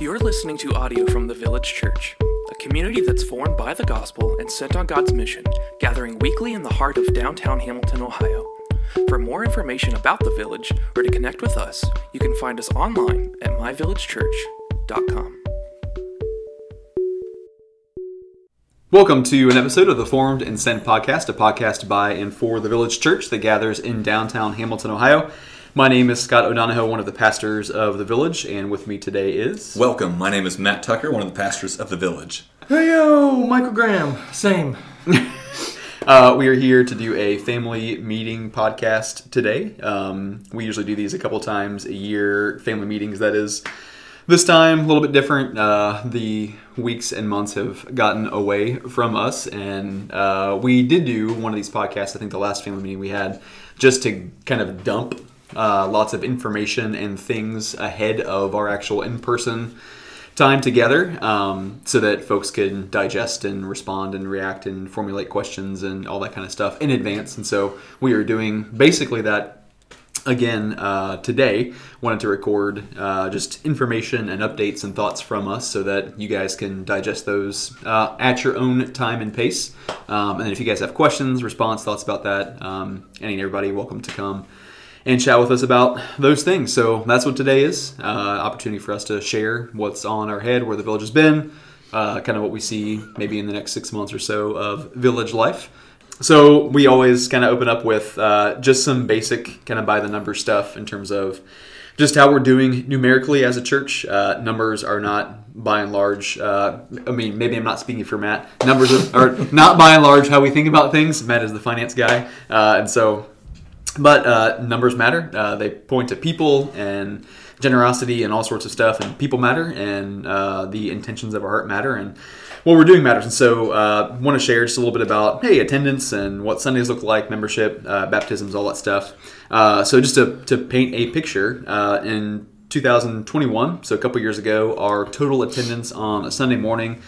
You're listening to audio from the Village Church, a community that's formed by the gospel and sent on God's mission, gathering weekly in the heart of downtown Hamilton, Ohio. For more information about the village or to connect with us, you can find us online at myvillagechurch.com. Welcome to an episode of the Formed and Sent podcast, a podcast by and for the Village Church that gathers in downtown Hamilton, Ohio. My name is Scott O'Donohoe, one of the pastors of the village, and with me today is. Welcome. My name is Matt Tucker, one of the pastors of the village. Hey yo, Michael Graham, same. Uh, we are here to do a family meeting podcast today. Um, we usually do these a couple times a year, family meetings, that is. This time, a little bit different. Uh, the weeks and months have gotten away from us, and uh, we did do one of these podcasts. I think the last family meeting we had, just to kind of dump uh, lots of information and things ahead of our actual in-person time together, um, so that folks can digest and respond and react and formulate questions and all that kind of stuff in advance. And so we are doing basically that again uh, today. Wanted to record uh, just information and updates and thoughts from us so that you guys can digest those uh, at your own time and pace. Um, and if you guys have questions response thoughts about that um, any and everybody welcome to come and chat with us about those things so that's what today is uh, opportunity for us to share what's on our head where the village has been uh, kind of what we see maybe in the next six months or so of village life so we always kind of open up with uh, just some basic kind of by the number stuff in terms of just how we're doing numerically as a church. Uh, numbers are not by and large. Uh, I mean, maybe I'm not speaking for Matt. Numbers are, are not by and large how we think about things. Matt is the finance guy, uh, and so, but uh, numbers matter. Uh, they point to people and generosity and all sorts of stuff, and people matter, and uh, the intentions of our heart matter, and what we're doing matters. And so, uh, want to share just a little bit about hey attendance and what Sundays look like, membership, uh, baptisms, all that stuff. Uh, so, just to, to paint a picture, uh, in 2021, so a couple years ago, our total attendance on a Sunday morning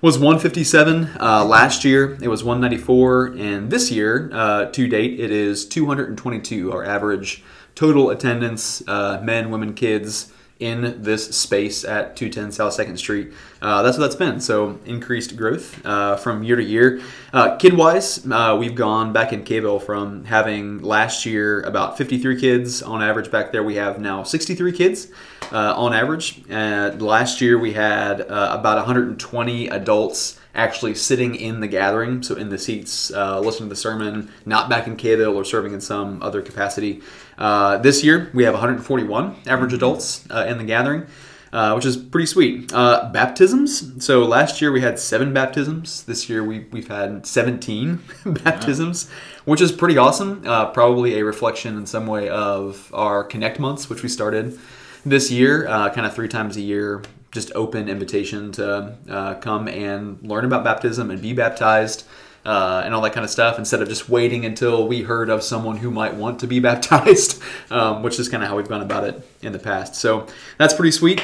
was 157. Uh, last year it was 194, and this year uh, to date it is 222. Our average total attendance, uh, men, women, kids in this space at 210 South Second Street. Uh, that's what that's been. So increased growth uh, from year to year. Uh, kid wise, uh, we've gone back in Kville from having last year about 53 kids on average. Back there, we have now 63 kids uh, on average. Last year, we had uh, about 120 adults actually sitting in the gathering, so in the seats, listening to the sermon, not back in Kville or serving in some other capacity. Uh, this year, we have 141 average adults uh, in the gathering. Uh, which is pretty sweet. Uh, baptisms. So last year we had seven baptisms. This year we, we've had 17 baptisms, which is pretty awesome. Uh, probably a reflection in some way of our Connect months, which we started this year, uh, kind of three times a year, just open invitation to come and learn about baptism and be baptized. Uh, and all that kind of stuff instead of just waiting until we heard of someone who might want to be baptized, um, which is kind of how we've gone about it in the past. So that's pretty sweet.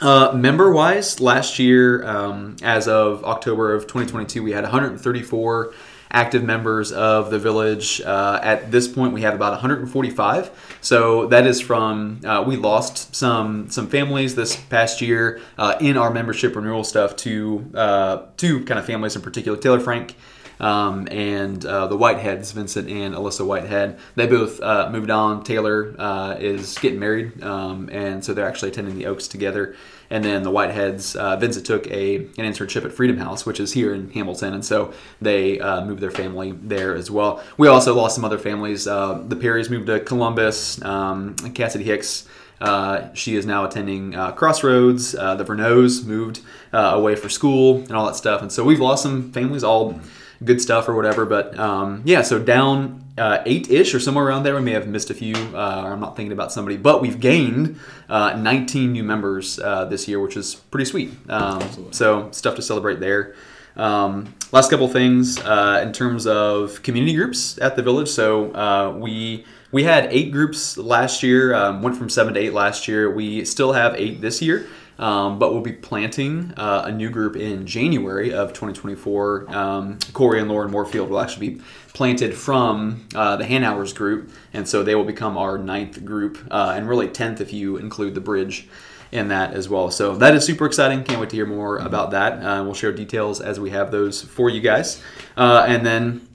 Uh, member wise, last year, um, as of October of 2022, we had 134 active members of the village. Uh, at this point, we have about 145. So that is from uh, we lost some some families this past year uh, in our membership renewal stuff to uh, two kind of families in particular. Taylor Frank. Um, and uh, the Whiteheads, Vincent and Alyssa Whitehead, they both uh, moved on. Taylor uh, is getting married, um, and so they're actually attending the Oaks together. And then the Whiteheads, uh, Vincent took a an internship at Freedom House, which is here in Hamilton, and so they uh, moved their family there as well. We also lost some other families. Uh, the Perrys moved to Columbus. Um, Cassidy Hicks. Uh, she is now attending uh, Crossroads. Uh, the Verneaus moved away for school and all that stuff, and so we've lost some families, all good stuff or whatever. But um, yeah, so down uh, eight ish or somewhere around there. We may have missed a few, uh, or I'm not thinking about somebody, but we've gained uh, 19 new members uh, this year, which is pretty sweet. Um, so stuff to celebrate there. Um, last couple things uh, in terms of community groups at the village. So uh, we we had eight groups last year. Um, went from seven to eight last year. We still have eight this year. Um, but we'll be planting uh, a new group in January of 2024. Um, Corey and Lauren Moorfield will actually be planted from uh, the Hanauers group, and so they will become our ninth group, uh, and really 10th if you include the bridge in that as well. So that is super exciting. Can't wait to hear more about that. Uh, we'll share details as we have those for you guys. Uh, and then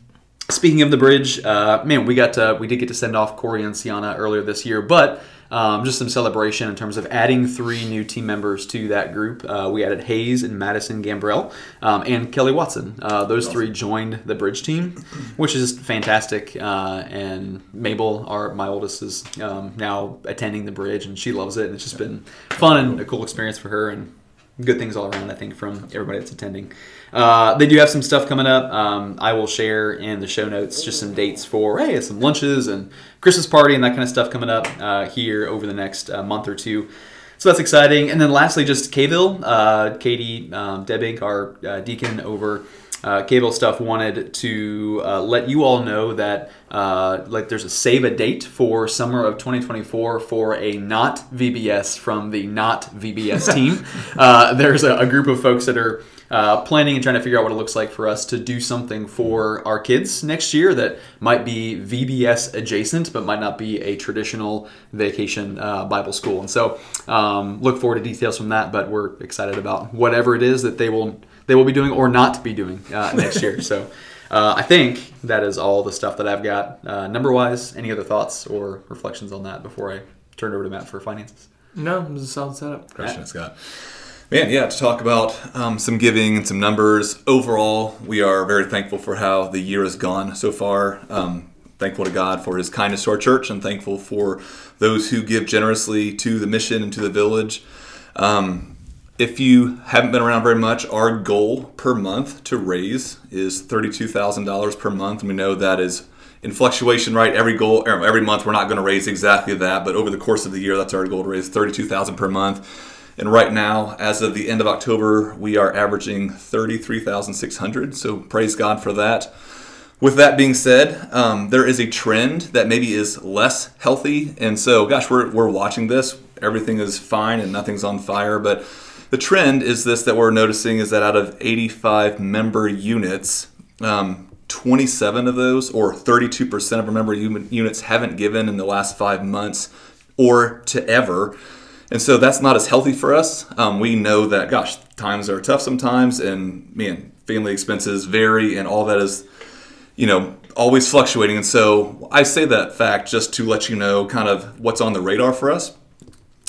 speaking of the bridge, uh, man, we got to, we did get to send off Corey and Sienna earlier this year, but um, just some celebration in terms of adding three new team members to that group. Uh, we added Hayes and Madison Gambrell um, and Kelly Watson. Uh, those three joined the bridge team, which is fantastic. Uh, and Mabel, our my oldest, is um, now attending the bridge, and she loves it. And it's just been fun and a cool experience for her, and good things all around. I think from everybody that's attending. Uh, they do have some stuff coming up. Um, I will share in the show notes just some dates for hey, some lunches and Christmas party and that kind of stuff coming up uh, here over the next uh, month or two. So that's exciting. And then lastly, just Kville, uh, Katie um, our uh, deacon over uh, Kville stuff, wanted to uh, let you all know that uh, like there's a save a date for summer of 2024 for a not VBS from the not VBS team. uh, there's a, a group of folks that are uh, planning and trying to figure out what it looks like for us to do something for our kids next year that might be VBS adjacent, but might not be a traditional vacation uh, Bible school. And so, um, look forward to details from that. But we're excited about whatever it is that they will they will be doing or not be doing uh, next year. So. Uh, I think that is all the stuff that I've got. Uh, number wise, any other thoughts or reflections on that before I turn it over to Matt for finances? No, it was a solid setup. Question, Scott. Man, yeah, to talk about um, some giving and some numbers. Overall, we are very thankful for how the year has gone so far. Um, thankful to God for His kindness to our church, and thankful for those who give generously to the mission and to the village. Um, if you haven't been around very much, our goal per month to raise is thirty-two thousand dollars per month, and we know that is in fluctuation. Right, every goal, er, every month, we're not going to raise exactly that, but over the course of the year, that's our goal to raise $32,000 per month. And right now, as of the end of October, we are averaging thirty-three thousand six hundred. So praise God for that. With that being said, um, there is a trend that maybe is less healthy, and so, gosh, we're we're watching this. Everything is fine and nothing's on fire, but the trend is this that we're noticing is that out of 85 member units, um, 27 of those, or 32% of our member units, haven't given in the last five months or to ever. And so that's not as healthy for us. Um, we know that, gosh, times are tough sometimes, and man, family expenses vary, and all that is, you know, always fluctuating. And so I say that fact just to let you know kind of what's on the radar for us.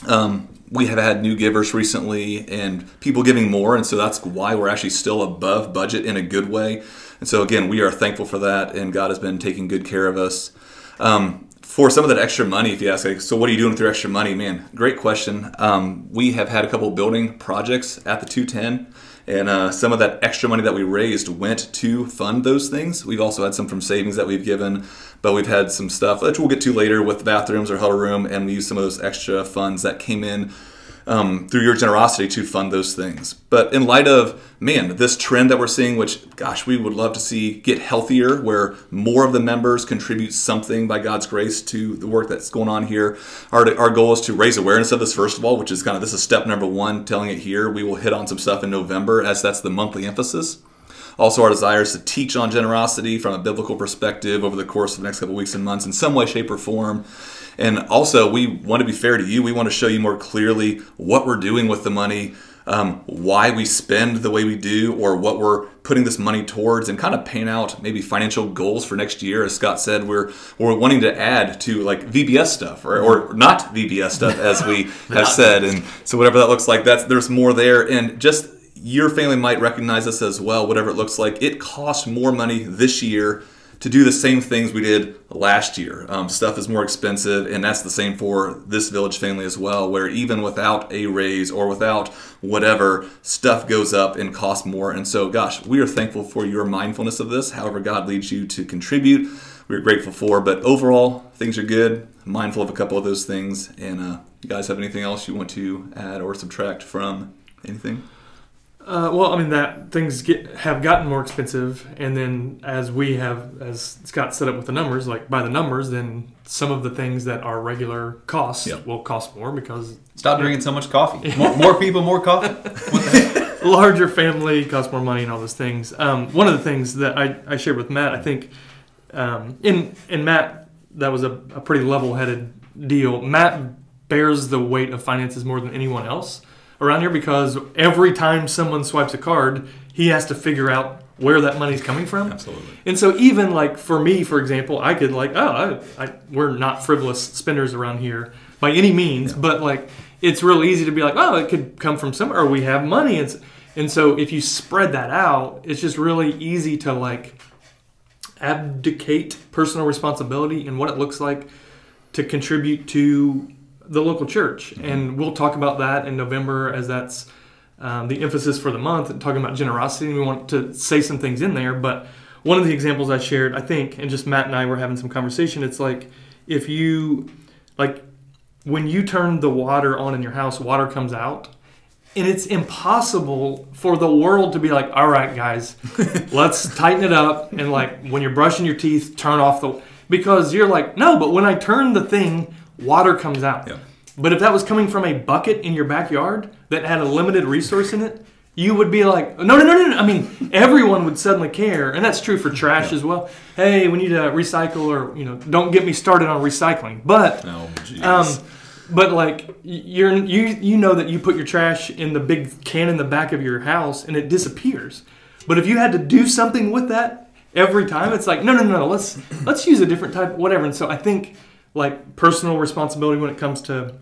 Um, we have had new givers recently and people giving more, and so that's why we're actually still above budget in a good way. And so again, we are thankful for that, and God has been taking good care of us. Um, for some of that extra money, if you ask, like, so what are you doing with your extra money, man? Great question. Um, we have had a couple building projects at the 210 and uh, some of that extra money that we raised went to fund those things. We've also had some from savings that we've given, but we've had some stuff which we'll get to later with bathrooms or huddle room, and we used some of those extra funds that came in um, through your generosity to fund those things. But in light of, man, this trend that we're seeing, which, gosh, we would love to see get healthier, where more of the members contribute something by God's grace to the work that's going on here. Our, our goal is to raise awareness of this, first of all, which is kind of this is step number one, telling it here. We will hit on some stuff in November as that's the monthly emphasis. Also, our desire is to teach on generosity from a biblical perspective over the course of the next couple weeks and months in some way, shape, or form. And also, we want to be fair to you. We want to show you more clearly what we're doing with the money, um, why we spend the way we do, or what we're putting this money towards, and kind of paint out maybe financial goals for next year. As Scott said, we're we're wanting to add to like VBS stuff, or, or not VBS stuff, as we have said. And so whatever that looks like, that's there's more there, and just your family might recognize this as well. Whatever it looks like, it costs more money this year to do the same things we did last year. Um, stuff is more expensive, and that's the same for this village family as well, where even without a raise or without whatever, stuff goes up and costs more. And so, gosh, we are thankful for your mindfulness of this. However, God leads you to contribute, we're grateful for. But overall, things are good. Mindful of a couple of those things. And uh, you guys have anything else you want to add or subtract from anything? Uh, well, I mean that things get have gotten more expensive, and then as we have, as Scott set up with the numbers, like by the numbers, then some of the things that are regular costs Yeah. will cost more because Stop drinking so much coffee. More, more people, more coffee. larger family costs more money and all those things. Um, one of the things that I, I shared with Matt, I think, um, in in Matt, that was a, a pretty level headed deal. Matt bears the weight of finances more than anyone else around here because every time someone swipes a card, he has to figure out where that money's coming from. Absolutely. And so even like for me, for example, I could like, oh, I, I, we're not frivolous spenders around here by any means, but like it's real easy to be like, oh, it could come from somewhere. Or we have money, and and so if you spread that out, it's just really easy to like abdicate personal responsibility and what it looks like to contribute to the local church. And we'll talk about that in November as that's um, the emphasis for the month, and talking about generosity. And we want to say some things in there. But one of the examples I shared, I think, and just Matt and I were having some conversation, it's like if you, like, when you turn the water on in your house, water comes out. And it's impossible for the world to be like, all right, guys, let's tighten it up. And like when you're brushing your teeth, turn off the. Because you're like, no, but when I turn the thing, water comes out. Yeah. But if that was coming from a bucket in your backyard that had a limited resource in it, you would be like, no, no, no, no. no. I mean, everyone would suddenly care. And that's true for trash as well. Hey, we need to recycle or, you know, don't get me started on recycling. But. Oh. Um, but like you're you you know that you put your trash in the big can in the back of your house and it disappears. But if you had to do something with that every time, it's like no no no let's let's use a different type whatever. And so I think like personal responsibility when it comes to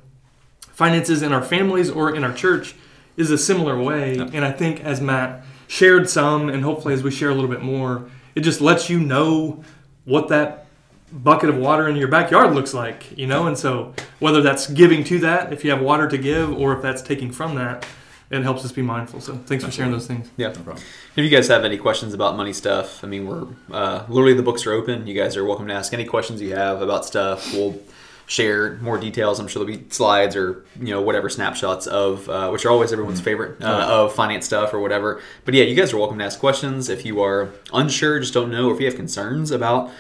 finances in our families or in our church is a similar way. And I think as Matt shared some, and hopefully as we share a little bit more, it just lets you know what that bucket of water in your backyard looks like, you know. And so whether that's giving to that, if you have water to give, or if that's taking from that, it helps us be mindful. So thanks for sharing those things. Yeah. No problem. If you guys have any questions about money stuff, I mean, we're uh, literally the books are open. You guys are welcome to ask any questions you have about stuff. We'll share more details. I'm sure there'll be slides or you know whatever snapshots of uh, which are always everyone's favorite uh, of finance stuff or whatever. But yeah, you guys are welcome to ask questions if you are unsure, just don't know, or if you have concerns about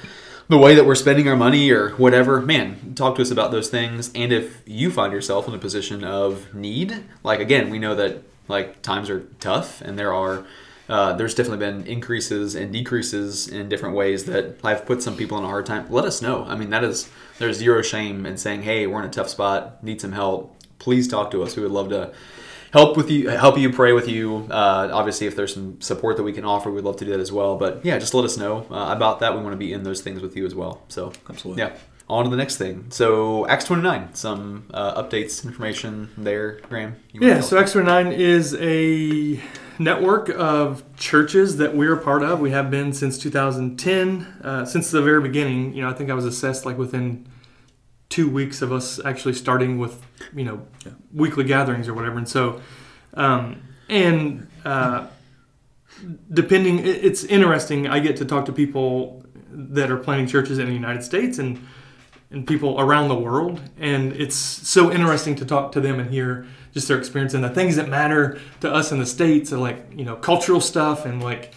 the way that we're spending our money or whatever, man, talk to us about those things. And if you find yourself in a position of need, like again, we know that like times are tough and there are uh, there's definitely been increases and decreases in different ways that have put some people in a hard time. Let us know. I mean, that is there's zero shame in saying, "Hey, we're in a tough spot, need some help." Please talk to us. We would love to help with you, help you, pray with you. Uh, obviously, if there's some support that we can offer, we'd love to do that as well. But yeah, just let us know uh, about that. We want to be in those things with you as well. So Absolutely. yeah. On to the next thing. So Acts 29, some uh, updates, information there, Graham. Yeah, so us? Acts 29 is a network of churches that we're a part of. We have been since 2010, uh, since the very beginning. You know, I think I was assessed like within two weeks of us actually starting with, you know, Yeah. weekly gatherings or whatever. And so, um, and uh, depending, it's interesting. I get to talk to people that are planning churches in the United States and and people around the world, and it's so interesting to talk to them and hear just their experience and the things that matter to us in the states are like you know cultural stuff and like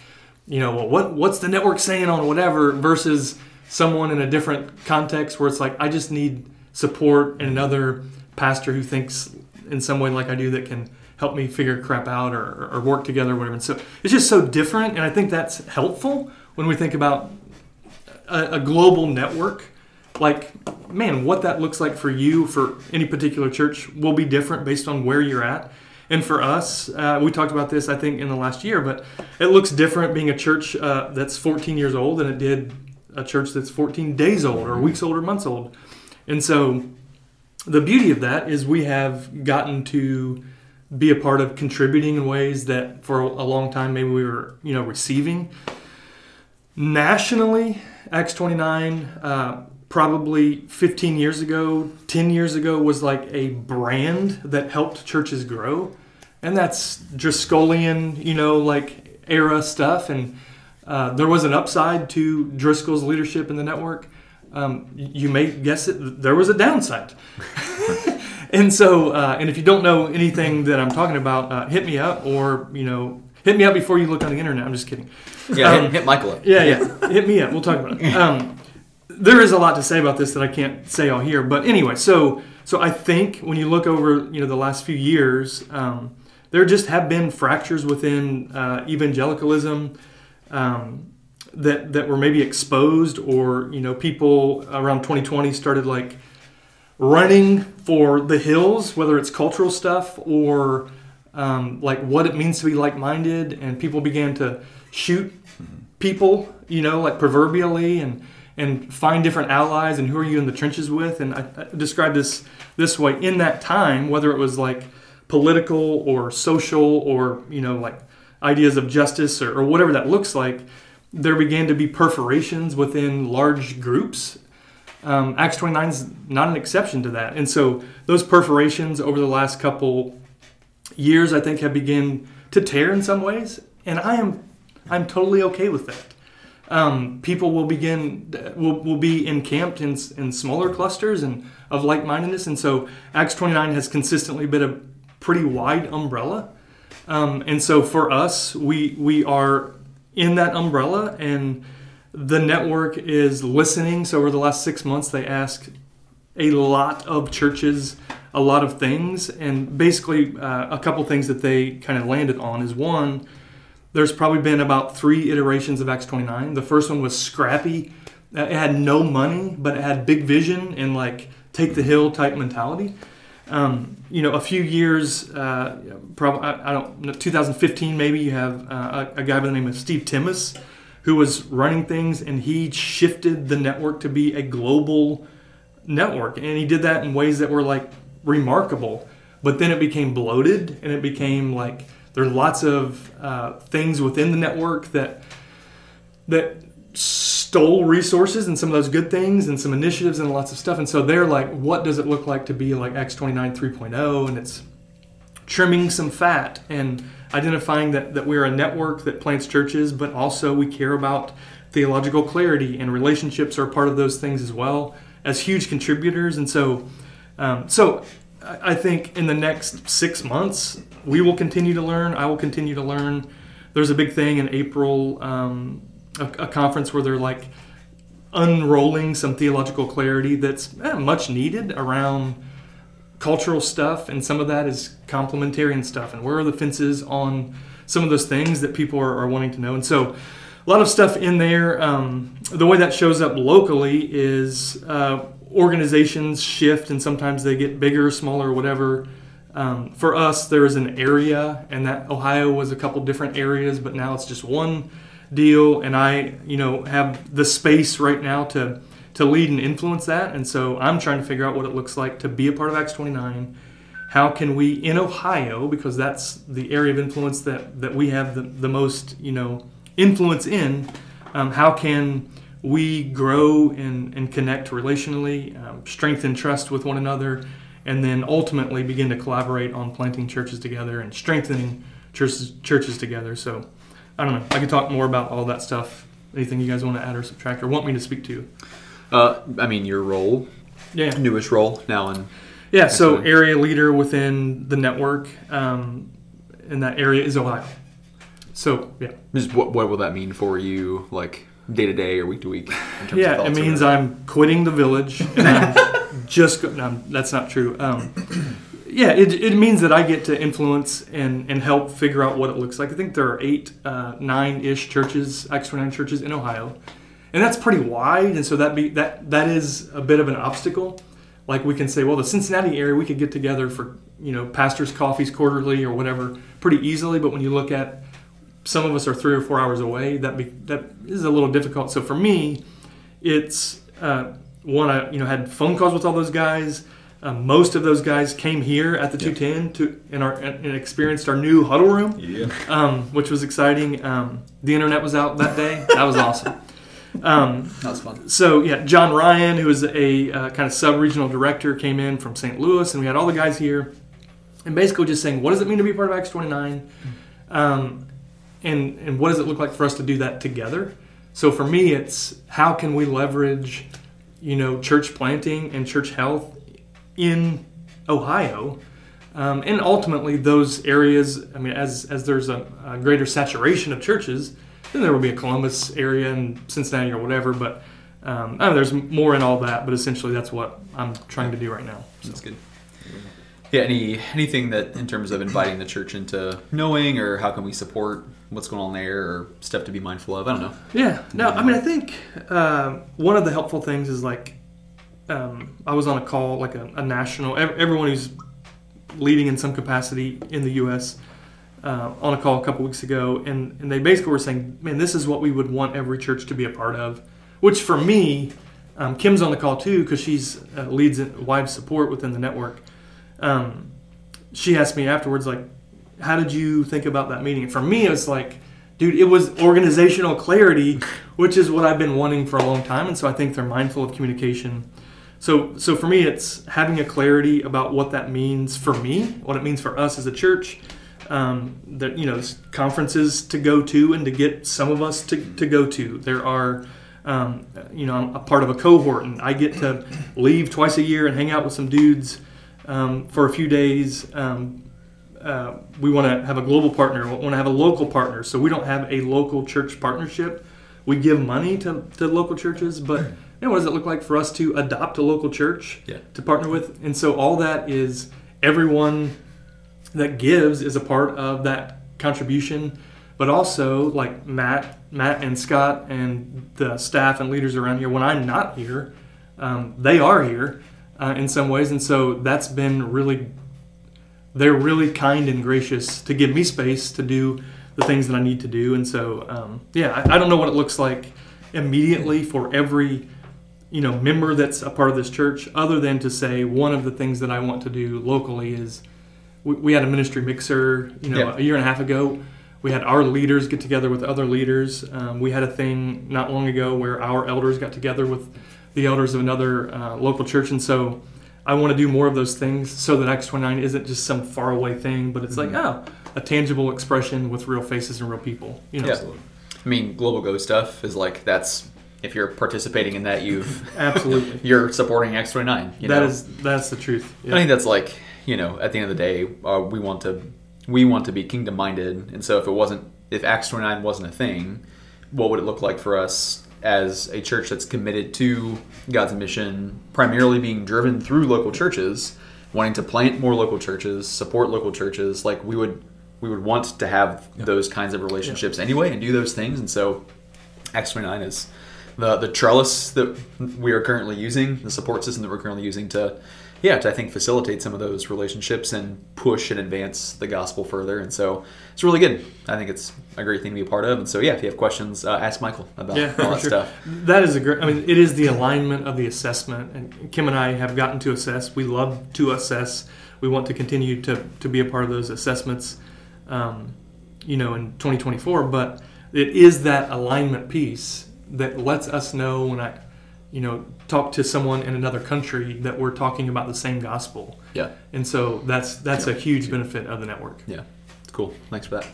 you know well, what what's the network saying on whatever versus someone in a different context where it's like I just need support and another pastor who thinks in some way like I do that can help me figure crap out or, or work together or whatever. And so it's just so different, and I think that's helpful when we think about a, a global network. Like, man, what that looks like for you for any particular church will be different based on where you're at. And for us, uh, we talked about this, I think, in the last year, but it looks different being a church uh, that's 14 years old than it did a church that's 14 days old or weeks old or months old. And so the beauty of that is we have gotten to be a part of contributing in ways that for a long time maybe we were you know receiving. Nationally acts 29 uh, probably 15 years ago 10 years ago was like a brand that helped churches grow. And that's driscollian you know like era stuff. And uh, there was an upside to driscoll's leadership in the network um, you may guess it there was a downside and so, uh, and if you don't know anything that I'm talking about, uh, hit me up or, you know, hit me up before you look on the internet. I'm just kidding. Yeah, Um, hit, hit Michael up. Yeah, yeah. Hit me up. We'll talk about it. Um, there is a lot to say about this that I can't say all here, but anyway. So, so I think when you look over, you know, the last few years, um, there just have been fractures within uh, evangelicalism um, that that were maybe exposed, or you know, people around 2020 started like running for the hills, whether it's cultural stuff or um, like what it means to be like-minded, and people began to shoot people, you know, like proverbially, and and find different allies and who are you in the trenches with. And I, I describe this this way: in that time, whether it was like political or social or you know like ideas of justice or, or whatever that looks like, there began to be perforations within large groups um, Acts 29 is not an exception to that. And so those perforations over the last couple years, I think, have begun to tear in some ways. And I am, I'm totally okay with that. Um, people will begin, will, will be encamped in, in smaller clusters and of like-mindedness. And so Acts 29 has consistently been a pretty wide umbrella. Um, and so for us, we, we are in that umbrella and the network is listening. So over the last six months, they asked a lot of churches a lot of things, and basically uh, a couple things that they kind of landed on is one. There's probably been about three iterations of Acts 29. The first one was scrappy. Uh, It had no money, but it had big vision and like take the hill type mentality. Um, you know, a few years, uh, probably I, I don't know, 2015 maybe. You have uh, a, a guy by the name of Steve Timmis, who was running things, and he shifted the network to be a global network, and he did that in ways that were like remarkable. But then it became bloated, and it became like there are lots of uh, things within the network that that stole resources and some of those good things and some initiatives and lots of stuff. And so they're like, what does it look like to be like Acts 29 3.0? And it's trimming some fat and identifying that, that we're a network that plants churches, but also we care about theological clarity and relationships are part of those things as well as huge contributors. And so, um, so I think in the next six months, we will continue to learn. I will continue to learn. There's a big thing in April, um, a, a conference where they're like unrolling some theological clarity that's eh, much needed around cultural stuff, and some of that is complementarian stuff. And where are the fences on some of those things that people are, are wanting to know? And so, a lot of stuff in there. Um, the way that shows up locally is uh, organizations shift, and sometimes they get bigger, smaller, whatever. Um, for us, there is an area, and that Ohio was a couple different areas, but now it's just one deal. And I, you know, have the space right now to to lead and influence that. And so I'm trying to figure out what it looks like to be a part of Acts 29. How can we in Ohio, because that's the area of influence that that we have the, the most, you know, influence in. Um, how can we grow and, and connect relationally, um, strengthen trust with one another, and then ultimately begin to collaborate on planting churches together and strengthening churches churches together. So I don't know. I could talk more about all that stuff. Anything you guys want to add or subtract or want me to speak to? Uh, I mean, your role, Yeah. newest role now in Yeah, so area leader within the network, um, and that area is Ohio. So yeah, just what what will that mean for you, like day to day or week to week? in terms of yeah, it means? I'm quitting the village, and I'm just go- no, that's not true. Um, yeah, it, it means that I get to influence and, and help figure out what it looks like. I think there are eight, uh, nine ish churches, extra nine churches in Ohio, and that's pretty wide. And so that be that that is a bit of an obstacle. Like we can say, well, the Cincinnati area, we could get together for you know pastors' coffees quarterly or whatever pretty easily. But when you look at some of us are three or four hours away. That be, that is a little difficult. So for me, it's uh, one I you know had phone calls with all those guys. Uh, most of those guys came here at the 210 to and, our, and experienced our new huddle room, Yeah. um, which was exciting. Um, the internet was out that day. That was awesome. Um, that was fun. so yeah, John Ryan, who is a uh, kind of sub-regional director, came in from St. Louis, and we had all the guys here, and basically just saying, what does it mean to be part of Acts 29, um, and and what does it look like for us to do that together? So for me, it's how can we leverage, you know, church planting and church health in Ohio. Um, and ultimately, those areas, I mean, as, as there's a, a greater saturation of churches, then there will be a Columbus area and Cincinnati or whatever. But um, I don't know, there's more in all that, but essentially that's what I'm trying to do right now. So. That's good. Yeah. Any anything that in terms of inviting the church into knowing or how can we support what's going on there or stuff to be mindful of? I don't know. Yeah. No, I mean, I think um, one of the helpful things is like um, I was on a call, like a, a national, everyone who's leading in some capacity in the U.S. Uh, on a call a couple weeks ago, and, and they basically were saying, man, this is what we would want every church to be a part of. Which for me, um, Kim's on the call too because she's uh, leads wives support within the network. Um, she asked me afterwards, like, how did you think about that meeting? And for me, it was like, dude, it was organizational clarity, which is what I've been wanting for a long time, and so I think they're mindful of communication. So, so for me, it's having a clarity about what that means for me, what it means for us as a church. Um, that you know, conferences to go to and to get some of us to, to go to. There are um, you know, I'm a part of a cohort, and I get to leave twice a year and hang out with some dudes um, for a few days. Um, uh, we want to have a global partner. We want to have a local partner. So we don't have a local church partnership. We give money to, to local churches, but you know, what does it look like for us to adopt a local church Yeah. to partner with? And so all that is everyone that gives is a part of that contribution but also like Matt, Matt and Scott and the staff and leaders around here. When I'm not here, um, they are here uh, in some ways, and so that's been really. They're really kind and gracious to give me space to do the things that I need to do, and so um, yeah, I, I don't know what it looks like immediately for every you know member that's a part of this church, other than to say one of the things that I want to do locally is we, we had a ministry mixer, you know, Yeah. a year and a half ago we had our leaders get together with other leaders. Um, we had a thing not long ago where our elders got together with the elders of another uh, local church, and so I want to do more of those things so that Acts 29 isn't just some faraway thing, but it's like oh, a tangible expression with real faces and real people. You know, Yeah. I mean, global go stuff is like that's if you're participating in that, you've absolutely. you're supporting Acts twenty nine. That know? is that's the truth. I think that's like you know at the end of the day, uh, we want to we want to be kingdom minded, and so if it wasn't if Acts twenty nine wasn't a thing, what would it look like for us as a church that's committed to God's mission, primarily being driven through local churches, wanting to plant more local churches, support local churches, like we would we would want to have those kinds of relationships anyway and do those things, and so Acts twenty nine is the the trellis that we are currently using, the support system that we're currently using to, yeah, to I think facilitate some of those relationships and push and advance the gospel further. And so it's really good. I think it's a great thing to be a part of. And so yeah, if you have questions, uh, ask Michael about Yeah, all that sure. stuff. That is a great. I mean, it is the alignment of the assessment, and Kim and I have gotten to assess. We love to assess. We want to continue to to be a part of those assessments, um, you know, in 2024. But it is that alignment piece that lets us know when I, you know, talk to someone in another country that we're talking about the same gospel, Yeah, and so that's that's a huge benefit of the network. yeah, cool. Thanks for that.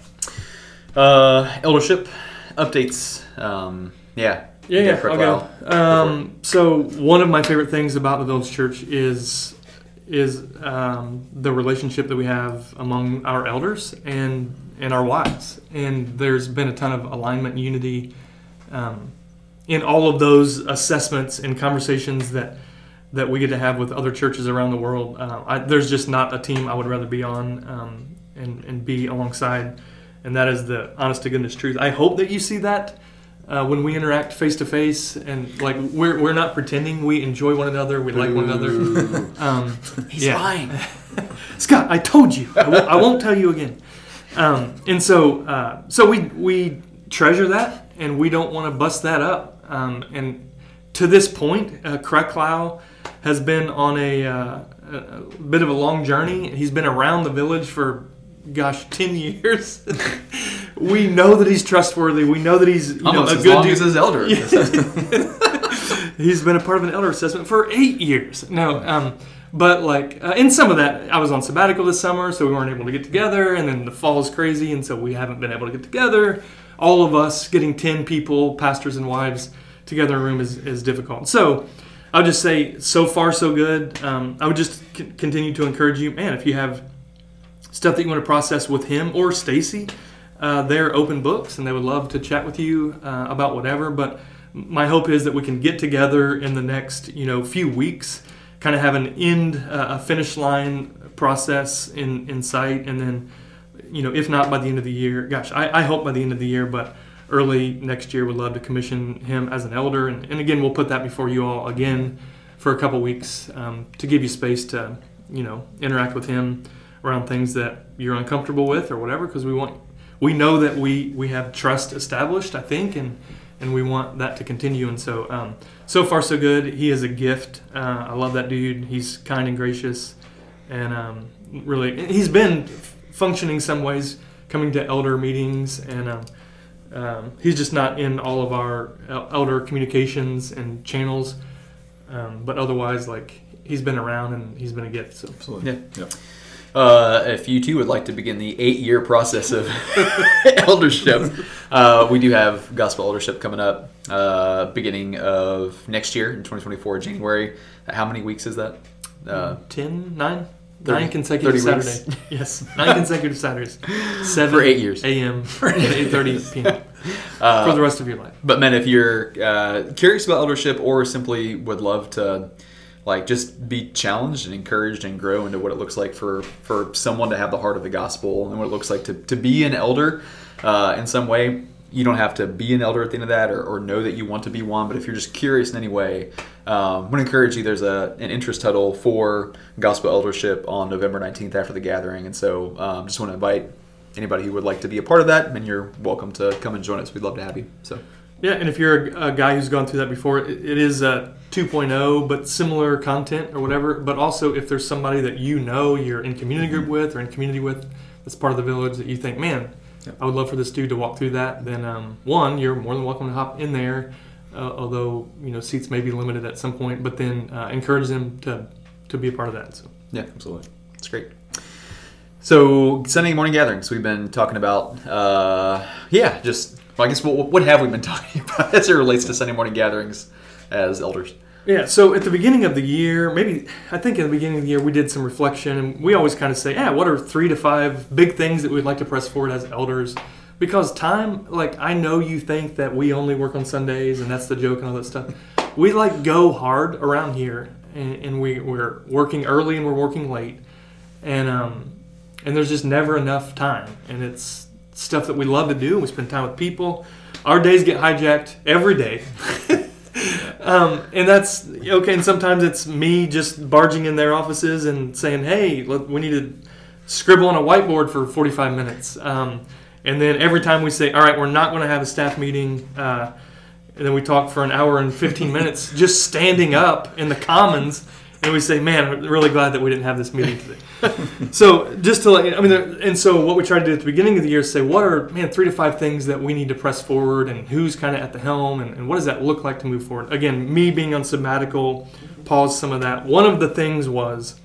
Uh, eldership updates. Um, yeah, Yeah, yeah, got Fred I'll Clow. go. Um, so one of my favorite things about the Village Church is is um, the relationship that we have among our elders and and our wives. And there's been a ton of alignment, and unity um, in all of those assessments and conversations that that we get to have with other churches around the world. Uh, I, there's just not a team I would rather be on um, and and be alongside. And that is the honest to goodness truth. I hope that you see that uh, when we interact face to face and like we're, we're not pretending we enjoy one another we like one another um, He's yeah. lying. scott i told you i won't, won't tell you again um, and so uh, so we we treasure that and we don't want to bust that up um, and to this point uh, Kraklau has been on a, uh, a bit of a long journey he's been around the village for gosh 10 years we know that he's trustworthy we know that he's you know, a as good long dude as his elder. he's been a part of an elder assessment for eight years. No, um, but like uh, in some of that, I was on sabbatical this summer, so we weren't able to get together, and then the fall is crazy, and so we haven't been able to get together. All of us getting ten people, pastors and wives, together in a room is, is difficult. So I would just say, so far, so good. Um, I would just c- continue to encourage you, man, if you have stuff that you want to process with him or Stacy, uh, they're open books and they would love to chat with you uh, about whatever. But my hope is that we can get together in the next, you know, few weeks, kind of have an end, uh, a finish line process in, in sight, and then, you know, if not by the end of the year, gosh, I, I hope by the end of the year, but early next year would love to commission him as an elder. And, and again, we'll put that before you all again for a couple weeks um, to give you space to, you know, interact with him around things that you're uncomfortable with or whatever, because we want, we know that we, we have trust established, I think, and, and we want that to continue. And so, um, so far so good. He is a gift. Uh, I love that dude. He's kind and gracious, and um, really, he's been functioning some ways, coming to elder meetings, and um, um, he's just not in all of our elder communications and channels. Um, but otherwise, like he's been around and he's been a gift. So Absolutely. Yeah. Yep. Uh, if you too would like to begin the eight-year process of eldership, uh, we do have gospel eldership coming up uh, beginning of next year in 2024, January. How many weeks is that? Uh, 10, 9, 30 nine consecutive Saturdays. yes, nine consecutive Saturdays. Seven For eight years. a.m. and 8:30 p.m. Uh, for the rest of your life. But man, if you're uh, curious about eldership or simply would love to, like, just be challenged and encouraged and grow into what it looks like for for someone to have the heart of the gospel and what it looks like to, to be an elder uh, in some way, you don't have to be an elder at the end of that or, or know that you want to be one. But if you're just curious in any way, um, I to encourage you. There's a an interest huddle for gospel eldership on November 19th after the gathering, and so um, just want to invite anybody who would like to be a part of that, and you're welcome to come and join us. We'd love to have you. So. Yeah, and if you're a, a guy who's gone through that before, it, it is a 2.0, but similar content or whatever. But also, if there's somebody that you know you're in community group with or in community with that's part of the village that you think, man, I would love for this dude to walk through that, then um, one, you're more than welcome to hop in there, although you know seats may be limited at some point. But then uh, encourage them to to be a part of that. So Yeah, absolutely. It's great. So Sunday morning gatherings, we've been talking about. Uh, yeah, just well, I guess what, what have we been talking about as it relates to Sunday morning gatherings as elders? Yeah, so at the beginning of the year, maybe I think at the beginning of the year we did some reflection, and we always kind of say, "Yeah, what are three to five big things that we'd like to press forward as elders?" Because time, like I know you think that we only work on Sundays, and that's the joke and all that stuff. We like go hard around here, and, and we we're working early and we're working late, and um, and there's just never enough time, and it's stuff that we love to do. We spend time with people. Our days get hijacked every day. Um, and that's okay. And sometimes it's me just barging in their offices and saying, "Hey, look, we need to scribble on a whiteboard for 45 minutes." Um, and then every time we say, "All right, we're not going to have a staff meeting," uh, and then we talk for an hour and 15 minutes, just standing up in the commons, and we say, "Man, I'm really glad that we didn't have this meeting today." so just to like, I mean, and so what we try to do at the beginning of the year is say, what are man three to five things that we need to press forward, and who's kind of at the helm, and, and what does that look like to move forward? Again, me being on sabbatical, paused some of that. One of the things was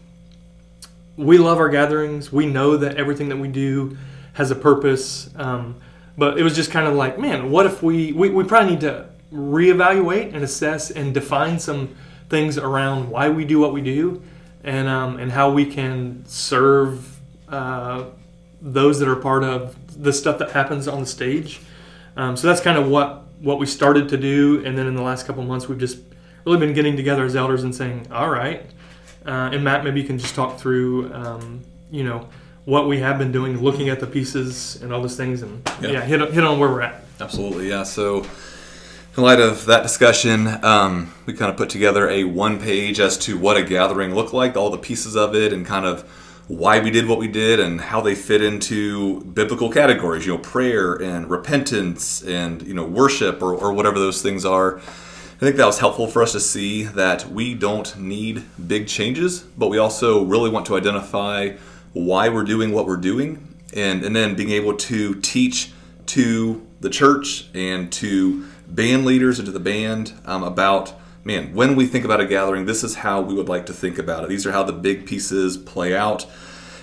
we love our gatherings. We know that everything that we do has a purpose. Um, but it was just kind of like, man, what if we, we, we probably need to reevaluate and assess and define some things around why we do what we do and, um, and how we can serve uh, those that are part of the stuff that happens on the stage. Um, so that's kind of what, what we started to do. And then in the last couple months, we've just really been getting together as elders and saying, all right, uh, and Matt, maybe you can just talk through, um, you know, what we have been doing, looking at the pieces and all those things, and yeah, Yeah. hit, hit on where we're at. Absolutely, yeah. So, in light of that discussion, um, we kind of put together a one page as to what a gathering looked like, all the pieces of it, and kind of why we did what we did and how they fit into biblical categories, you know, prayer and repentance and, you know, worship or, or whatever those things are. I think that was helpful for us to see that we don't need big changes, but we also really want to identify why we're doing what we're doing and, and then being able to teach to the church and to band leaders and to the band um, about man when we think about a gathering this is how we would like to think about it. These are how the big pieces play out.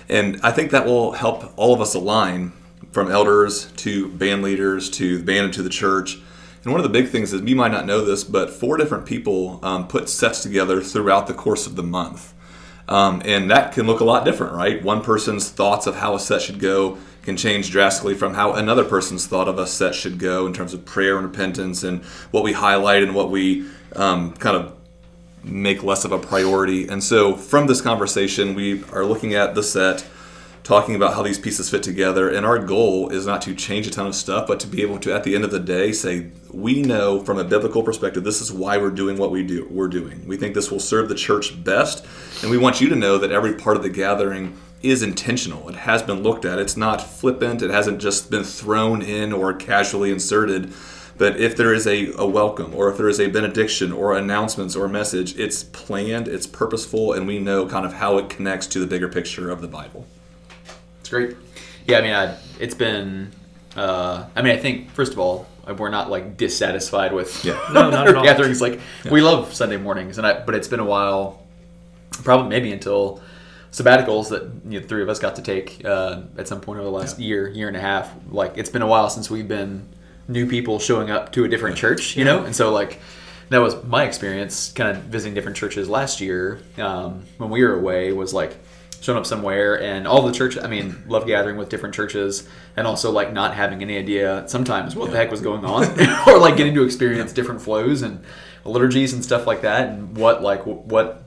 And i think that will help all of us align from elders to band leaders to the band and to the church. And one of the big things is you might not know this, but four different people um, put sets together throughout the course of the month. Um, and that can look a lot different, right? One person's thoughts of how a set should go can change drastically from how another person's thought of a set should go in terms of prayer and repentance and what we highlight and what we um, kind of make less of a priority. And so from this conversation, we are looking at the set talking about how these pieces fit together. And our goal is not to change a ton of stuff, but to be able to, at the end of the day, say, we know from a biblical perspective, this is why we're doing what we do. We're doing. We think this will serve the church best, and we want you to know that every part of the gathering is intentional. It has been looked at. It's not flippant. It hasn't just been thrown in or casually inserted. But if there is a, a welcome, or if there is a benediction, or announcements, or message, it's planned, it's purposeful, and we know kind of how it connects to the bigger picture of the Bible. It's great. Yeah, I mean, I, it's been. Uh, I mean, I think first of all, we're not like dissatisfied with Yeah. No, not at all. gatherings. Like we love Sunday mornings, and I, but it's been a while, probably maybe until sabbaticals that you know, the three of us got to take uh, at some point over the last year, year and a half. Like it's been a while since we've been new people showing up to a different church, you know, and so like that was my experience, kind of visiting different churches last year um, when we were away. Was like showing up somewhere and all the church. I mean, love gathering with different churches and also like not having any idea sometimes what the heck was going on, or like getting to experience different flows and liturgies and stuff like that, and what like what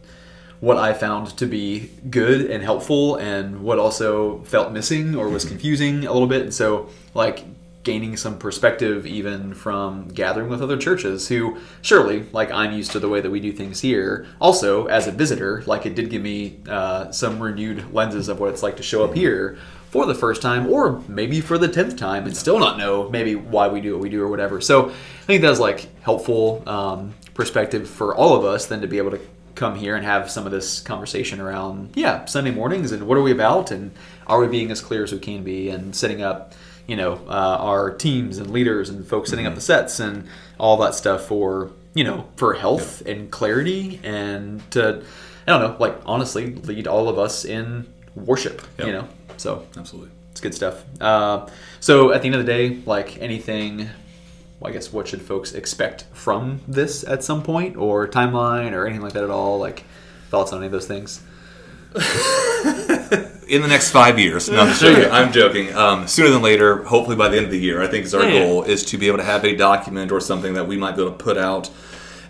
what I found to be good and helpful, and what also felt missing or was mm-hmm. confusing a little bit. And so, like, gaining some perspective even from gathering with other churches who, surely, like, I'm used to the way that we do things here. Also, as a visitor, like, it did give me uh, some renewed lenses of what it's like to show up here for the first time or maybe for the 10th time and still not know maybe why we do what we do or whatever. So, I think that's like helpful um, perspective for all of us then to be able to come here and have some of this conversation around yeah sunday mornings and what are we about and are we being as clear as we can be and setting up you know uh, our teams and leaders and folks setting up the sets and all that stuff for you know for health and clarity and to i don't know like honestly lead all of us in worship Yep. you know so Absolutely. it's good stuff. Uh, so at the end of the day, like anything, well, I guess what should folks expect from this at some point, or timeline, or anything like that at all? Like thoughts on any of those things? in the next five years. No, I'm, joking. I'm joking. Um, sooner than later, hopefully by the end of the year, I think is our Yeah, yeah. goal is to be able to have a document or something that we might be able to put out,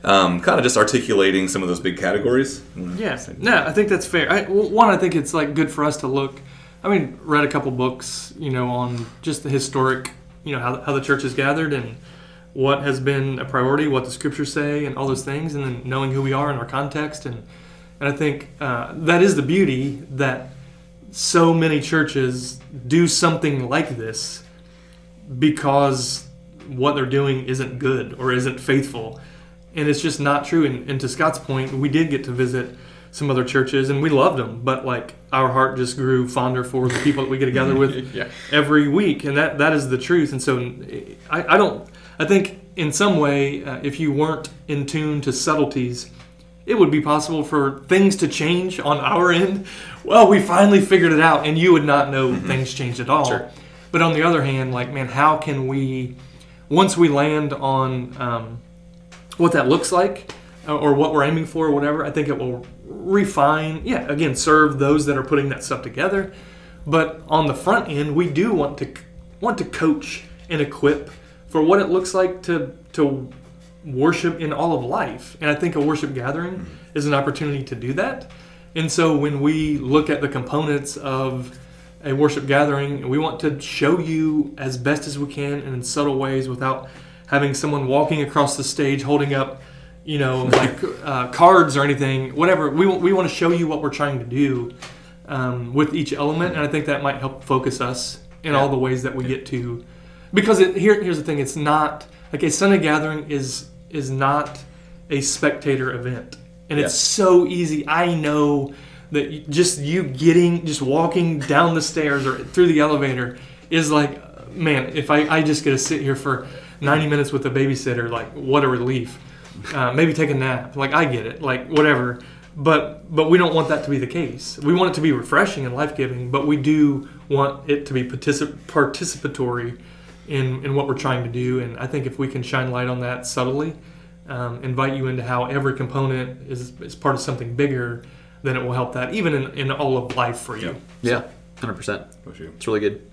um, kind of just articulating some of those big categories. Yeah, no, I think that's fair. I, one, I think it's like good for us to look. I mean, read a couple books, you know, on just the historic, you know, how, how the church is gathered and what has been a priority, what the scriptures say, and all those things, and then knowing who we are in our context, and and I think uh, that is the beauty that so many churches do something like this because what they're doing isn't good or isn't faithful. And it's just not true. And, and to Scott's point, we did get to visit some other churches and we loved them, but like our heart just grew fonder for the people that we get together with Yeah. every week. And that, that is the truth. And so I, I don't, I think in some way, uh, if you weren't in tune to subtleties, it would be possible for things to change on our end. Well, we finally figured it out, and you would not know things changed at all. Sure. But on the other hand, like, man, how can we, once we land on um, what that looks like uh, or what we're aiming for or whatever, I think it will refine, yeah, again, serve those that are putting that stuff together. But on the front end, we do want to want to coach and equip for what it looks like to to worship in all of life. And I think a worship gathering is an opportunity to do that. And so when we look at the components of a worship gathering, we want to show you as best as we can and in subtle ways without having someone walking across the stage holding up, you know, like uh, cards or anything, whatever. We, we want to show you what we're trying to do um, with each element. And I think that might help focus us in all the ways that we get to. Because it, here, here's the thing it's not like a Sunday gathering is is not a spectator event. And it's so easy. I know that just you getting, just walking down the stairs or through the elevator is like, man, if I, I just get to sit here for 90 minutes with a babysitter, like, what a relief. Uh, maybe take a nap. Like, I get it. Like, whatever. But but we don't want that to be the case. We want it to be refreshing and life giving, but we do want it to be particip- participatory in in what we're trying to do. And I think if we can shine light on that subtly, um, invite you into how every component is is part of something bigger, then it will help that even in, in all of life for you. Yeah, hundred percent. Push you. It's really good.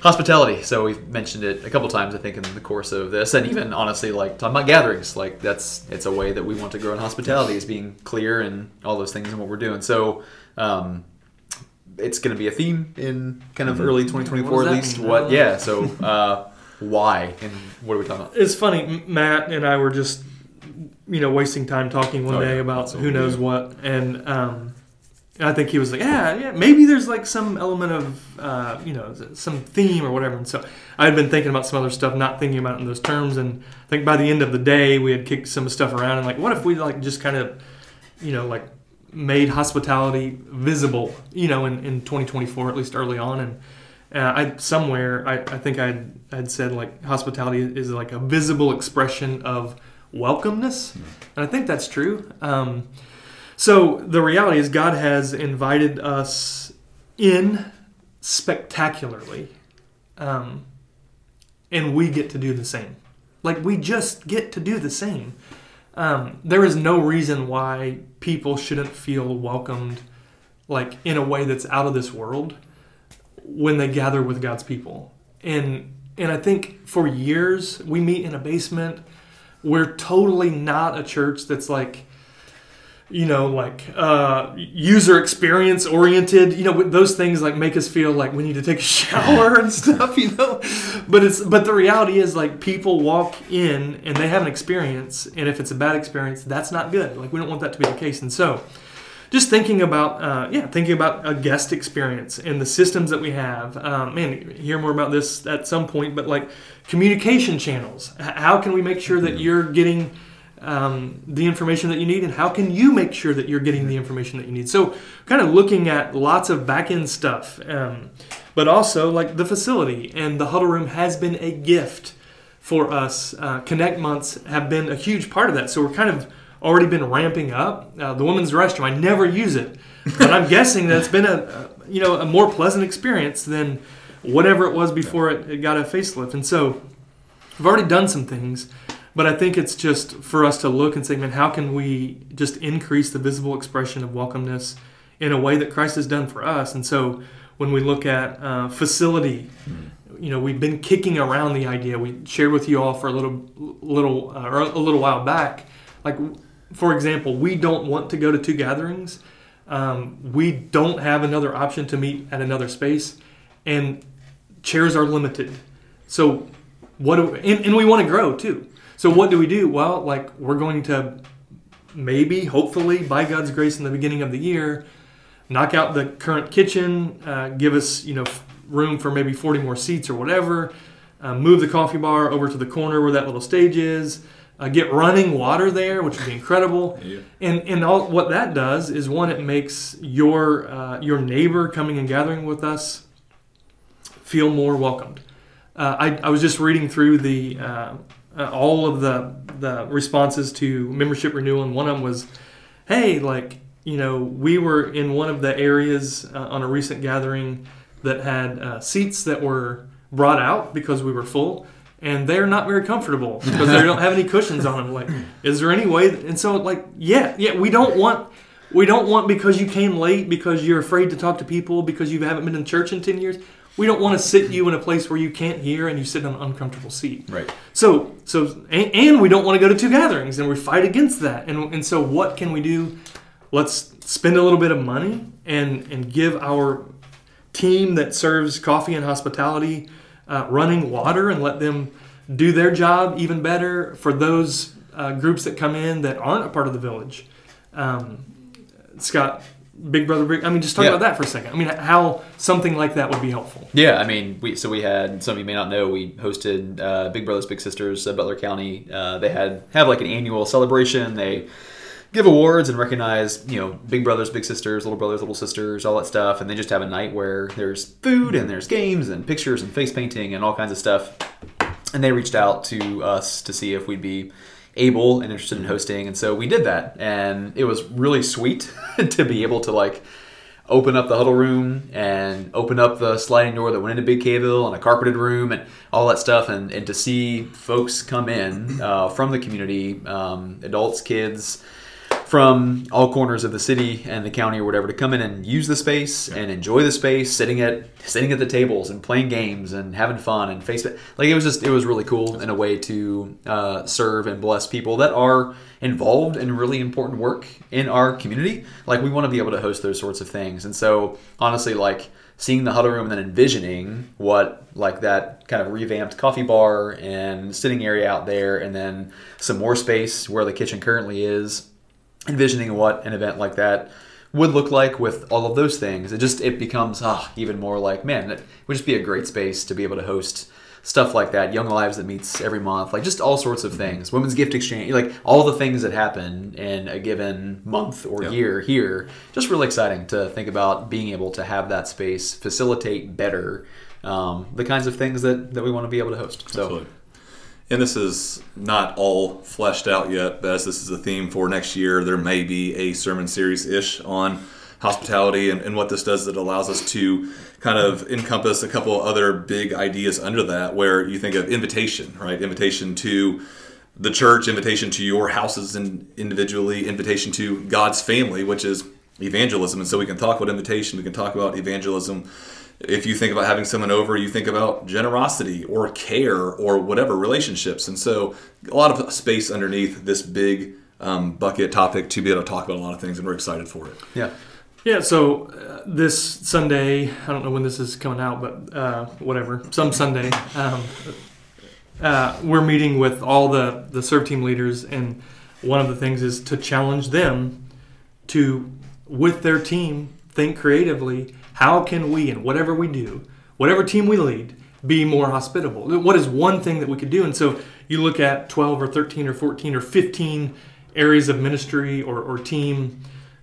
Hospitality. So we've mentioned it a couple times, I think, in the course of this, and even honestly, like talking about gatherings. Like that's it's a way that we want to grow in hospitality is being clear and all those things and what we're doing. So. Um, it's going to be a theme in kind of early 2024 at least. mean? What? Yeah. So uh, why and what are we talking about? It's funny, Matt and I were just, you know, wasting time talking one Oh, day yeah. about That's who knows what, and um, I think he was like, yeah, yeah, maybe there's like some element of, uh, you know, some theme or whatever. And so I had been thinking about some other stuff, not thinking about it in those terms. And I think by the end of the day, we had kicked some stuff around and like, what if we like just kind of, you know, like made hospitality visible, you know, in, in 2024, at least early on. And uh, I somewhere I, I think I'd, I'd said like hospitality is like a visible expression of welcomeness, and I think that's true. Um, so the reality is God has invited us in spectacularly, um, and we get to do the same. Like we just get to do the same. Um, there is no reason why people shouldn't feel welcomed, like in a way that's out of this world, when they gather with God's people. And and I think for years we meet in a basement. We're totally not a church that's like, you know, like uh, user experience oriented. You know, those things like make us feel like we need to take a shower and stuff. You know, but it's but the reality is like people walk in and they have an experience, and if it's a bad experience, that's not good. Like we don't want that to be the case, and so just thinking about uh, yeah thinking about a guest experience and the systems that we have. Um, man hear more about this at some point but like communication channels. How can we make sure that you're getting um, the information that you need and how can you make sure that you're getting the information that you need? So kind of looking at lots of back end stuff um, but also like the facility and the huddle room has been a gift for us. Uh, connect months have been a huge part of that so we're kind of already been ramping up. Uh, the women's restroom, I never use it, but I'm guessing that it's been a, a you know a more pleasant experience than whatever it was before it, it got a facelift. And so we've already done some things, but I think it's just for us to look and say, man, how can we just increase the visible expression of welcomeness in a way that Christ has done for us? And so when we look at uh, facility. You know, we've been kicking around the idea. We shared with you all for a little, little, uh, a little while back. Like, for example, we don't want to go to two gatherings. Um, we don't have another option to meet at another space, and chairs are limited. So, what do and, and we want to grow too. So, what do we do? Well, like we're going to maybe, hopefully, by God's grace, in the beginning of the year, knock out the current kitchen, uh, give us you know room for maybe 40 more seats or whatever. Uh, move the coffee bar over to the corner where that little stage is uh, get running water there, which would be incredible. Yeah. And and all what that does is one, it makes your uh, your neighbor coming and gathering with us feel more welcomed. Uh, I, I was just reading through the uh, uh, all of the the responses to membership renewal, and one of them was, "Hey, like you know, we were in one of the areas uh, on a recent gathering that had uh, seats that were brought out because we were full." And they're not very comfortable because they don't have any cushions on them. Like, is there any way? That, and so, like, yeah, yeah, we don't want, we don't want because you came late because you're afraid to talk to people because you haven't been in church in ten years. We don't want to sit you in a place where you can't hear and you sit in an uncomfortable seat. Right. So, so, and, and we don't want to go to two gatherings, and we fight against that. And and so, what can we do? Let's spend a little bit of money and and give our team that serves coffee and hospitality uh, running water and let them do their job even better for those uh, groups that come in that aren't a part of the village. Um, Scott, Big Brother, Big, I mean, just talk Yeah. about that for a second. I mean, how something like that would be helpful. Yeah, I mean, we so we had some of you may not know we hosted uh, Big Brothers Big Sisters at Butler County. Uh, they had have like an annual celebration. They give awards and recognize you know big brothers, big sisters, little brothers, little sisters, all that stuff, and they just have a night where there's food and there's games and pictures and face painting and all kinds of stuff. And they reached out to us to see if we'd be able and interested in hosting, and so we did that, and it was really sweet to be able to like open up the huddle room and open up the sliding door that went into Big Kville and a carpeted room and all that stuff, and, and to see folks come in uh, from the community, um, adults, kids, from all corners of the city and the county or whatever to come in and use the space and enjoy the space, sitting at sitting at the tables and playing games and having fun and face like it was just it was really cool in a way to uh, serve and bless people that are involved in really important work in our community. Like we want to be able to host those sorts of things, and so honestly, like seeing the huddle room and then envisioning what like that kind of revamped coffee bar and sitting area out there and then some more space where the kitchen currently is envisioning what an event like that would look like with all of those things. It just it becomes ah even more like man, it would just be a great space to be able to host stuff like that. Young Lives that meets every month, like just all sorts of things. Women's gift exchange, like all the things that happen in a given month or Yeah. year here. Just really exciting to think about being able to have that space facilitate better um, the kinds of things that that we want to be able to host. So. Absolutely. And this is not all fleshed out yet, but as this is a theme for next year, there may be a sermon series ish on hospitality. And, and what this does, is it allows us to kind of encompass a couple other big ideas under that, where you think of invitation, right? Invitation to the church, invitation to your houses and individually, invitation to God's family, which is evangelism. And so we can talk about invitation, we can talk about evangelism. If you think about having someone over, you think about generosity or care or whatever relationships. And so a lot of space underneath this big um, bucket topic to be able to talk about a lot of things, and we're excited for it. Yeah. Yeah, so uh, this Sunday, I don't know when this is coming out, but uh, whatever, some Sunday, um, uh, we're meeting with all the, the serve team leaders, and one of the things is to challenge them to, with their team, think creatively. How can we, in whatever we do, whatever team we lead, be more hospitable? What is one thing that we could do? And so you look at 12 or 13 or 14 or 15 areas of ministry or, or team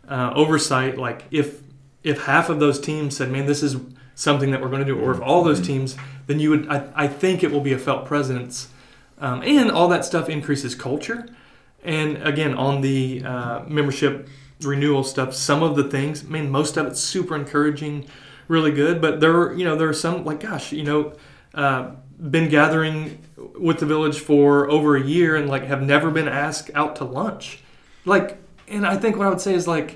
uh, oversight. Like if if half of those teams said, "Man, this is something that we're going to do," or if all those teams, then you would. I, I think it will be a felt presence, um, and all that stuff increases culture. And again, on the uh, membership renewal stuff, some of the things, I mean, most of it's super encouraging, really good. But there, are, you know, there are some like, gosh, you know, uh, been gathering with the village for over a year and like have never been asked out to lunch, like. And I think what I would say is like,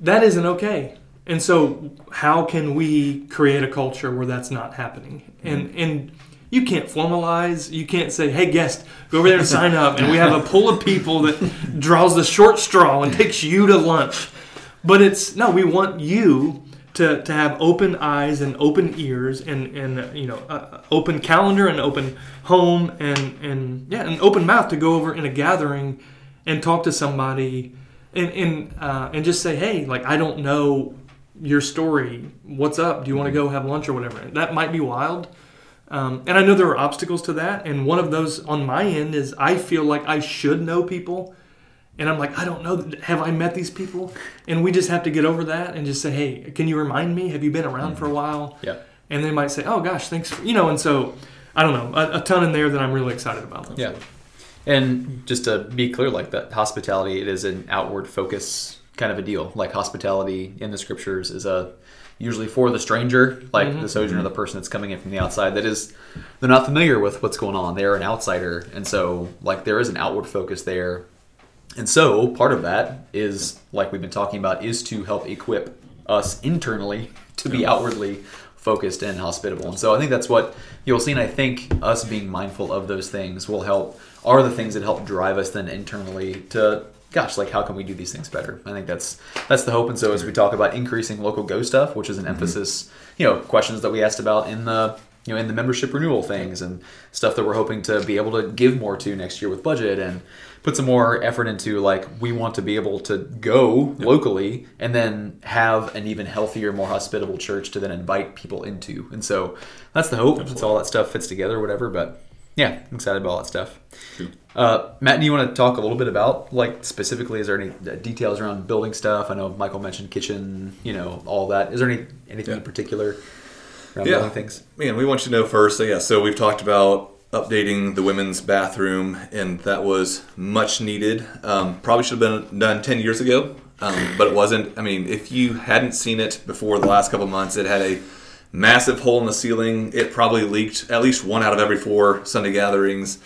that isn't okay. And so, how can we create a culture where that's not happening? And and you can't formalize. You can't say, "Hey, guest, go over there and sign up," and we have a pool of people that draws the short straw and takes you to lunch. But it's no, we want you to, to have open eyes and open ears and and uh, you know uh, open calendar and open home and and yeah, an open mouth to go over in a gathering and talk to somebody and and uh, and just say, hey, like I don't know your story. What's up? Do you want to go have lunch or whatever? That might be wild. Um, and I know there are obstacles to that. And one of those on my end is I feel like I should know people. And I'm like, I don't know. Have I met these people? And we just have to get over that and just say, hey, can you remind me? Have you been around for a while? Yeah. And they might say, oh gosh, thanks. For, you know, and so I don't know, a, a ton in there that I'm really excited about. Yeah. And just to be clear, like that hospitality, it is an outward focus kind of a deal. Like hospitality in the scriptures is a usually for the stranger, like mm-hmm. the sojourner, the person that's coming in from the outside. That is, they're not familiar with what's going on. They're an outsider, and so like there is an outward focus there. And so part of that is like we've been talking about is to help equip us internally to be outwardly focused and hospitable. And so I think that's what you'll see. And I think us being mindful of those things will help, are the things that help drive us then internally to, gosh, like how can we do these things better? I think that's that's the hope. And so as we talk about increasing local go stuff, which is an mm-hmm. emphasis, you know, questions that we asked about in the you know in the membership renewal things and stuff that we're hoping to be able to give more to next year with budget and put some more effort into like we want to be able to go locally and then have an even healthier more hospitable church to then invite people into. And so that's the hope. It's all that stuff fits together whatever but yeah I'm excited about all that stuff uh, matt do you want to talk a little bit about like specifically is there any uh, details around building stuff i know michael mentioned kitchen you know all that is there any anything Yeah. in particular around Yeah. building things Man, we want you to know first. So yeah, so we've talked about updating the women's bathroom, and that was much needed. Um, probably should have been done 10 years ago, um, but it wasn't. I mean, if you hadn't seen it before the last couple months, it had a massive hole in the ceiling. It probably leaked at least one out of every four Sunday gatherings.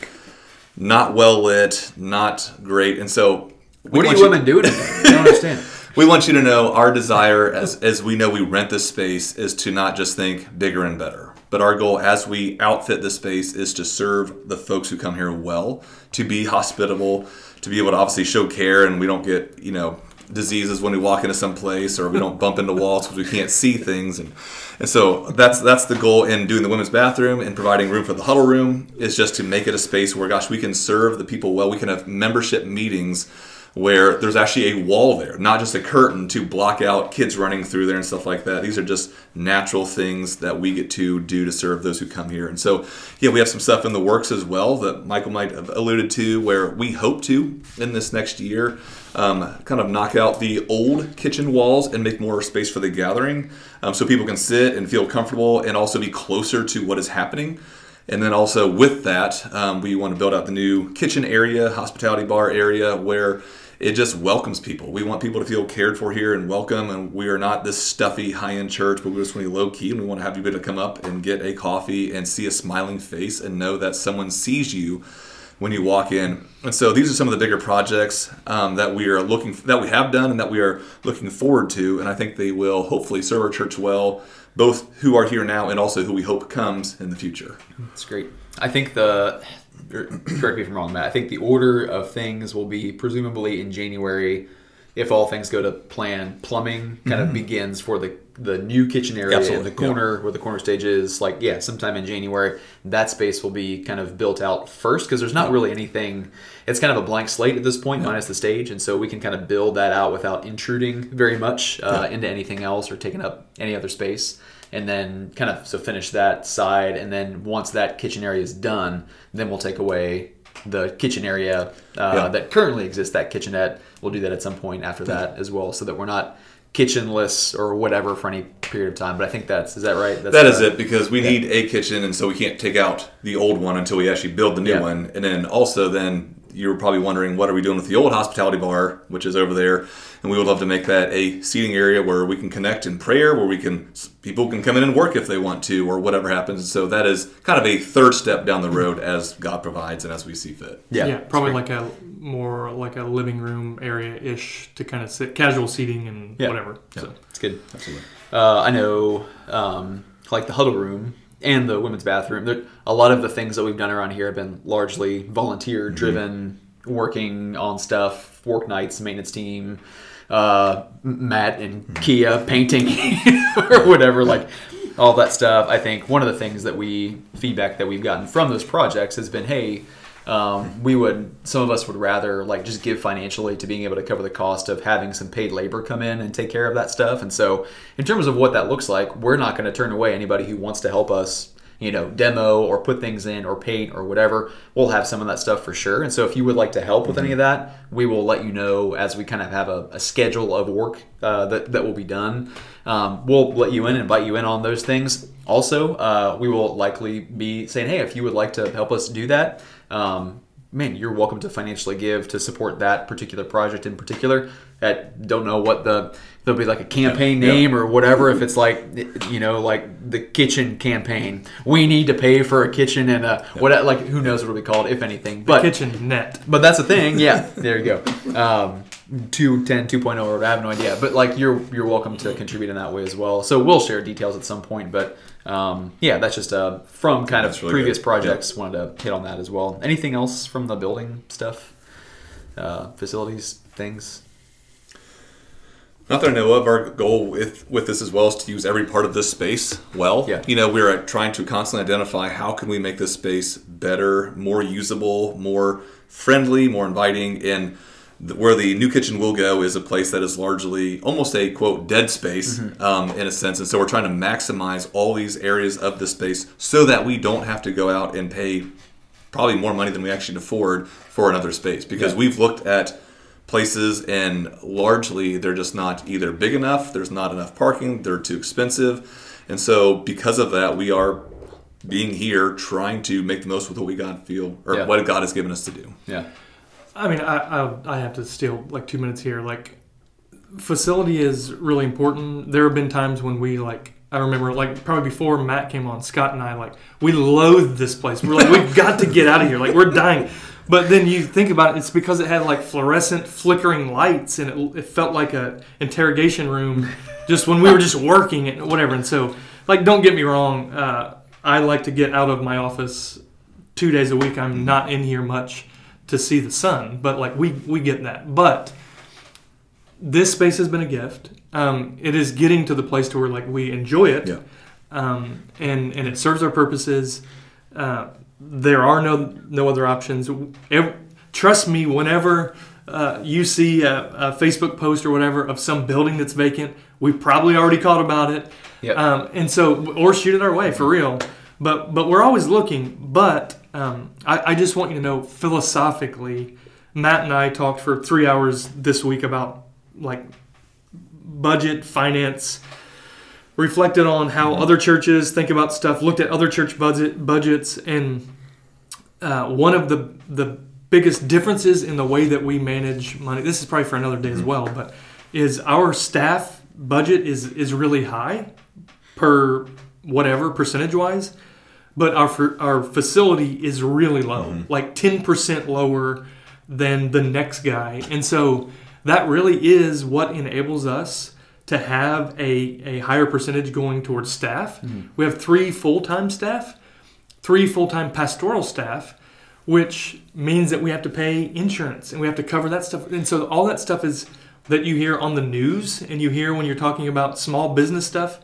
Not well lit, not great, and so. What want you women there? I don't understand. we want you to know our desire as as we know we rent this space is to not just think bigger and better but our goal as we outfit the space is to serve the folks who come here well to be hospitable to be able to obviously show care and we don't get you know diseases when we walk into some place or we don't bump into walls because we can't see things. And and so that's that's the goal in doing the women's bathroom and providing room for the huddle room is just to make it a space where gosh we can serve the people well. We can have membership meetings where there's actually a wall there, not just a curtain to block out kids running through there and stuff like that. These are just natural things that we get to do to serve those who come here. And so, yeah, we have some stuff in the works as well that Michael might have alluded to, where we hope to in this next year um, kind of knock out the old kitchen walls and make more space for the gathering um, so people can sit and feel comfortable and also be closer to what is happening. And then also with that, um, we want to build out the new kitchen area, hospitality bar area, where it just welcomes people. We want people to feel cared for here and welcome. And we are not this stuffy high end church, but we're just really low key. And we want to have you be able to come up and get a coffee and see a smiling face and know that someone sees you when you walk in. And so these are some of the bigger projects um, that we are looking that we have done and that we are looking forward to. And I think they will hopefully serve our church well, both who are here now and also who we hope comes in the future. That's great. I think the er, correct me if I'm wrong, Matt. I think the order of things will be presumably in January, if all things go to plan. Plumbing kind of begins for the the new kitchen area in Absolutely, the corner where the corner stage is. Like yeah, sometime in January, that space will be kind of built out first because there's not really anything. It's kind of a blank slate at this point, minus the stage, and so we can kind of build that out without intruding very much uh, into anything else or taking up any other space and then kind of so finish that side and then once that kitchen area is done then we'll take away the kitchen area uh, Yeah. that currently exists that kitchenette we'll do that at some point after that as well so that we're not kitchenless or whatever for any period of time but i think that's is that right that's That is it because we need a kitchen, and so we can't take out the old one until we actually build the new Yeah. one. And then also, then you're probably wondering what are we doing with the old hospitality bar, which is over there, and we would love to make that a seating area where we can connect in prayer, where we can people can come in and work if they want to, or whatever happens. So that is kind of a third step down the road as God provides and as we see fit. yeah, Yeah, probably like a more like a living room area ish to kind of sit casual seating and Yeah. whatever. So it's good Absolutely. Uh, I know, um, like the huddle room and the women's bathroom. There, a lot of the things that we've done around here have been largely volunteer driven, working on stuff, work nights, maintenance team, uh, Matt and Kia painting or whatever, like all that stuff. I think one of the things that we feedback that we've gotten from those projects has been, hey. Um, we would some of us would rather like just give financially to being able to cover the cost of having some paid labor come in and take care of that stuff. And so in terms of what that looks like we're not going to turn away anybody who wants to help us you know demo or put things in or paint or whatever. We'll have some of that stuff for sure. And so if you would like to help with any of that we will let you know as we kind of have a, a schedule of work uh, that, that will be done. Um, we'll let you in and invite you in on those things. Also uh, we will likely be saying hey if you would like to help us do that um, man, you're welcome to financially give to support that particular project in particular. That don't know what the there'll be like a campaign Yeah. name or whatever. If it's like you know like the kitchen campaign, we need to pay for a kitchen and a what like who knows what it'll be called if anything. But kitchen net. but that's the thing. Yeah, there you go. Um, 210, 2.0, or I have no idea. But like you're you're welcome to contribute in that way as well. So we'll share details at some point. But um, yeah, that's just uh, from kind of really previous good. projects. Wanted to hit on that as well. Anything else from the building stuff, uh, facilities, things? Not that I know of. Our goal with with this as well is to use every part of this space well. Yeah. You know, we're trying to constantly identify how can we make this space better, more usable, more friendly, more inviting, and where the new kitchen will go is a place that is largely almost a quote dead space um, in a sense, and so we're trying to maximize all these areas of the space so that we don't have to go out and pay probably more money than we actually afford for another space because Yeah. we've looked at places and largely they're just not either big enough there's not enough parking they're too expensive and so because of that we are being here, trying to make the most with what we God feel or Yeah. what God has given us to do. Yeah. I mean, I, I I have to steal like two minutes here. Like, facility is really important. There have been times when we like. I remember like probably before Matt came on, Scott and I like we loathed this place. We're like we've got to get out of here. Like we're dying. But then you think about it, it's because it had like fluorescent flickering lights and it, it felt like a interrogation room just when we were just working and whatever. And so like don't get me wrong, uh, I like to get out of my office two days a week. I'm not in here much to see the sun, but like we we get that. But this space has been a gift. Um, it is getting to the place to where like we enjoy it, Yeah. um, and and it serves our purposes. Uh, there are no no other options. Trust me, whenever uh, you see a, a Facebook post or whatever of some building that's vacant, we've probably already caught about it. Yep. Um, and so, or shoot it our way for real. But but we're always looking. But um, I, I just want you to know philosophically, Matt and I talked for three hours this week about like budget, finance, reflected on how other churches think about stuff, looked at other church budget budgets, and uh, one of the the biggest differences in the way that we manage money. This is probably for another day as well, but is our staff budget is is really high per whatever percentage wise, but our our facility is really low, mm-hmm. like ten percent lower than the next guy, and so that really is what enables us to have a, a higher percentage going towards staff. Mm-hmm. We have three full time staff, three full time pastoral staff, which means that we have to pay insurance and we have to cover that stuff. And so all that stuff is that you hear on the news and you hear when you're talking about small business stuff.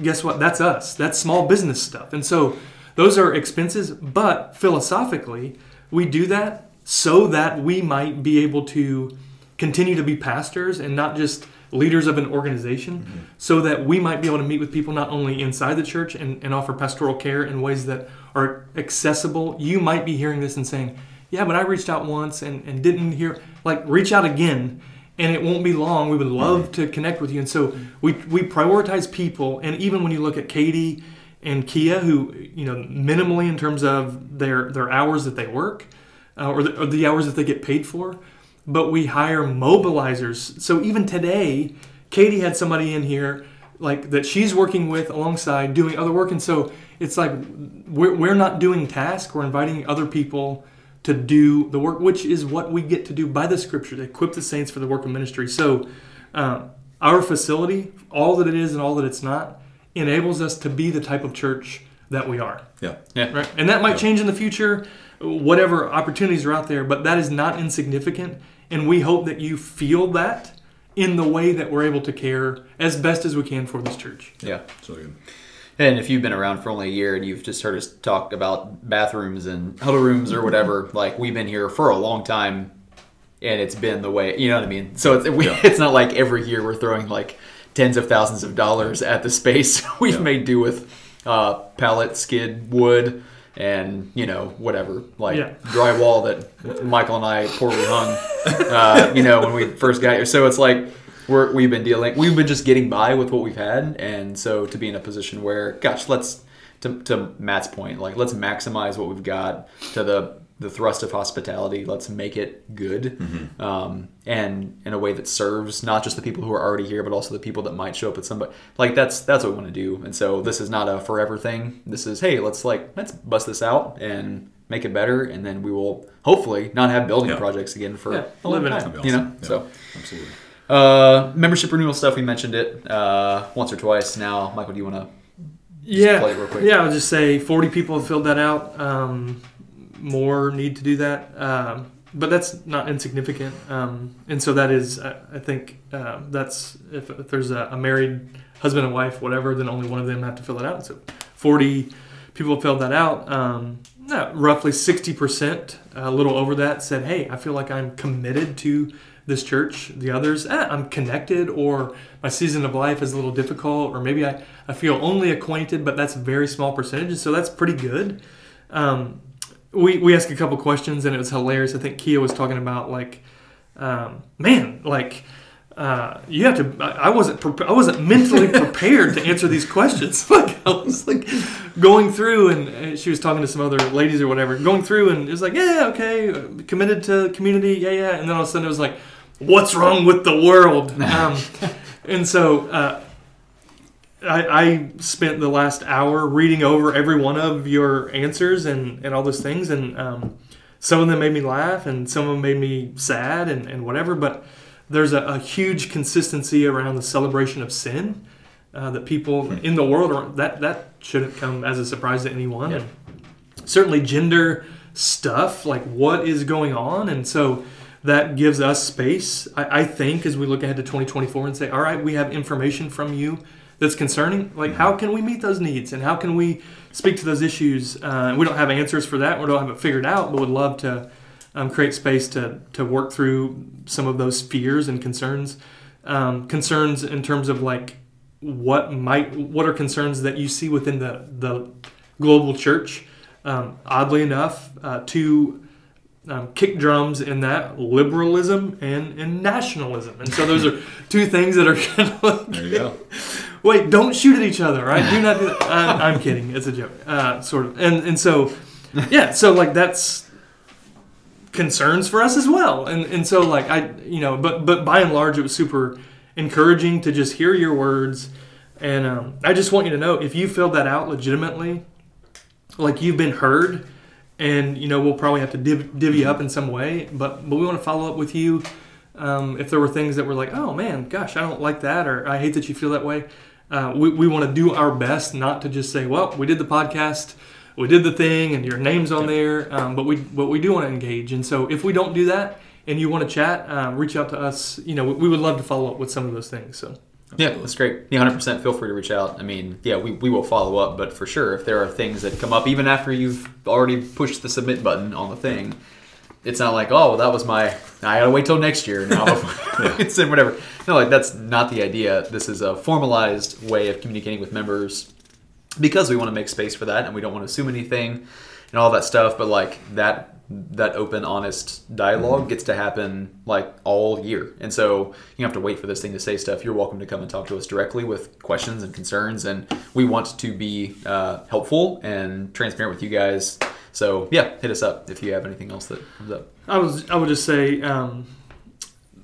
Guess what? That's us. That's small business stuff. And so those are expenses, but philosophically, we do that so that we might be able to continue to be pastors and not just leaders of an organization, mm-hmm. so that we might be able to meet with people not only inside the church and, and offer pastoral care in ways that are accessible. You might be hearing this and saying, Yeah, but I reached out once and, and didn't hear. Like, reach out again, and it won't be long. We would love to connect with you. And so we, we prioritize people. And even when you look at Katie and Kia, who, you know, minimally in terms of their, their hours that they work, uh, or, the, or the hours that they get paid for, but we hire mobilizers. So even today, Katie had somebody in here like that she's working with alongside doing other work, and so it's like we're, we're not doing tasks; we're inviting other people to do the work, which is what we get to do by the Scripture to equip the saints for the work of ministry. So uh, our facility, all that it is and all that it's not, enables us to be the type of church that we are. Yeah. Yeah. Right. And that might change in the future, whatever opportunities are out there, but that is not insignificant. And we hope that you feel that in the way that we're able to care as best as we can for this church. Yeah. So good. And if you've been around for only a year and you've just heard us talk about bathrooms and huddle rooms or whatever, like we've been here for a long time, and it's been the way you know what I mean. So it's we, Yeah. it's not like every year we're throwing like tens of thousands of dollars at the space. We've Yeah. made do with uh, pallet skid wood and you know whatever like Yeah. drywall that Michael and I poorly hung. Uh, you know when we first got here, so it's like we're, we've been dealing we've been just getting by with what we've had and so to be in a position where gosh let's to, to matt's point like let's maximize what we've got to the the thrust of hospitality let's make it good um, and in a way that serves not just the people who are already here but also the people that might show up at some like that's that's what we want to do and so this is not a forever thing this is hey let's like let's bust this out and make it better and then we will hopefully not have building Yeah. projects again for Yeah, a long live in time That'd you know. Yeah. so Absolutely. uh, membership renewal stuff. We mentioned it uh, once or twice now. Michael, do you want to? yeah, play it real quick. yeah. I'll just say forty people have filled that out. Um, more need to do that, um, but that's not insignificant. Um, and so that is, I, I think, uh, that's if, if there's a, a married husband and wife, whatever, then only one of them have to fill it out. So forty people filled that out. Um, no, roughly sixty percent, a little over that, said, "Hey, I feel like I'm committed to." This church, the others, eh, I'm connected, or my season of life is a little difficult, or maybe I, I feel only acquainted, but that's a very small percentage, so that's pretty good. Um, we, we asked a couple questions and it was hilarious. I think Kia was talking about like, um, man, like uh, you have to. I I wasn't. Pre- I wasn't mentally prepared to answer these questions. Like I was like going through, and uh, she was talking to some other ladies or whatever. Going through, and it was like, yeah, okay, uh, committed to community, yeah, yeah. And then all of a sudden, it was like, what's wrong with the world? Um, and so. Uh, I, I spent the last hour reading over every one of your answers and, and all those things, and um, some of them made me laugh, and some of them made me sad, and, and whatever. But there's a, a huge consistency around the celebration of sin uh, that people in the world are, that that shouldn't come as a surprise to anyone. Yeah. And certainly gender stuff, like what is going on, and so that gives us space. I, I think as we look ahead to 2024 and say, all right, we have information from you that's concerning. Like, how can we meet those needs and how can we speak to those issues? Uh, we don't have answers for that. We don't have it figured out, but would love to um, create space to to work through some of those fears and concerns. Um, concerns in terms of like what might what are concerns that you see within the the global church. Um, oddly enough, uh, two um, kick drums in that liberalism and, and nationalism, and so those are two things that are kind of like There you go. wait, don't shoot at each other, right? Do not do that. I'm, I'm kidding. It's a joke, uh, sort of. And and so, yeah. So like that's concerns for us as well. And and so like I, you know, but but by and large, it was super encouraging to just hear your words. And um, I just want you to know if you filled that out legitimately, like you've been heard, and you know we'll probably have to div- divvy up in some way. But but we want to follow up with you. Um, if there were things that were like, oh man, gosh, I don't like that, or I hate that you feel that way, uh, we, we want to do our best not to just say, well, we did the podcast, we did the thing, and your name's on there, um, but we but we do want to engage. And so if we don't do that, and you want to chat, um, reach out to us. You know, we, we would love to follow up with some of those things. So Yeah, that's great. Yeah, 100% feel free to reach out. I mean, yeah, we, we will follow up, but for sure, if there are things that come up, even after you've already pushed the submit button on the thing, it's not like, oh, well, that was my, I gotta wait till next year now it's in whatever. No, like, that's not the idea. This is a formalized way of communicating with members because we want to make space for that and we don't want to assume anything and all that stuff, but like, that that open honest dialogue gets to happen like all year and so you have to wait for this thing to say stuff you're welcome to come and talk to us directly with questions and concerns and we want to be uh, helpful and transparent with you guys so yeah hit us up if you have anything else that comes up I was I would just say um,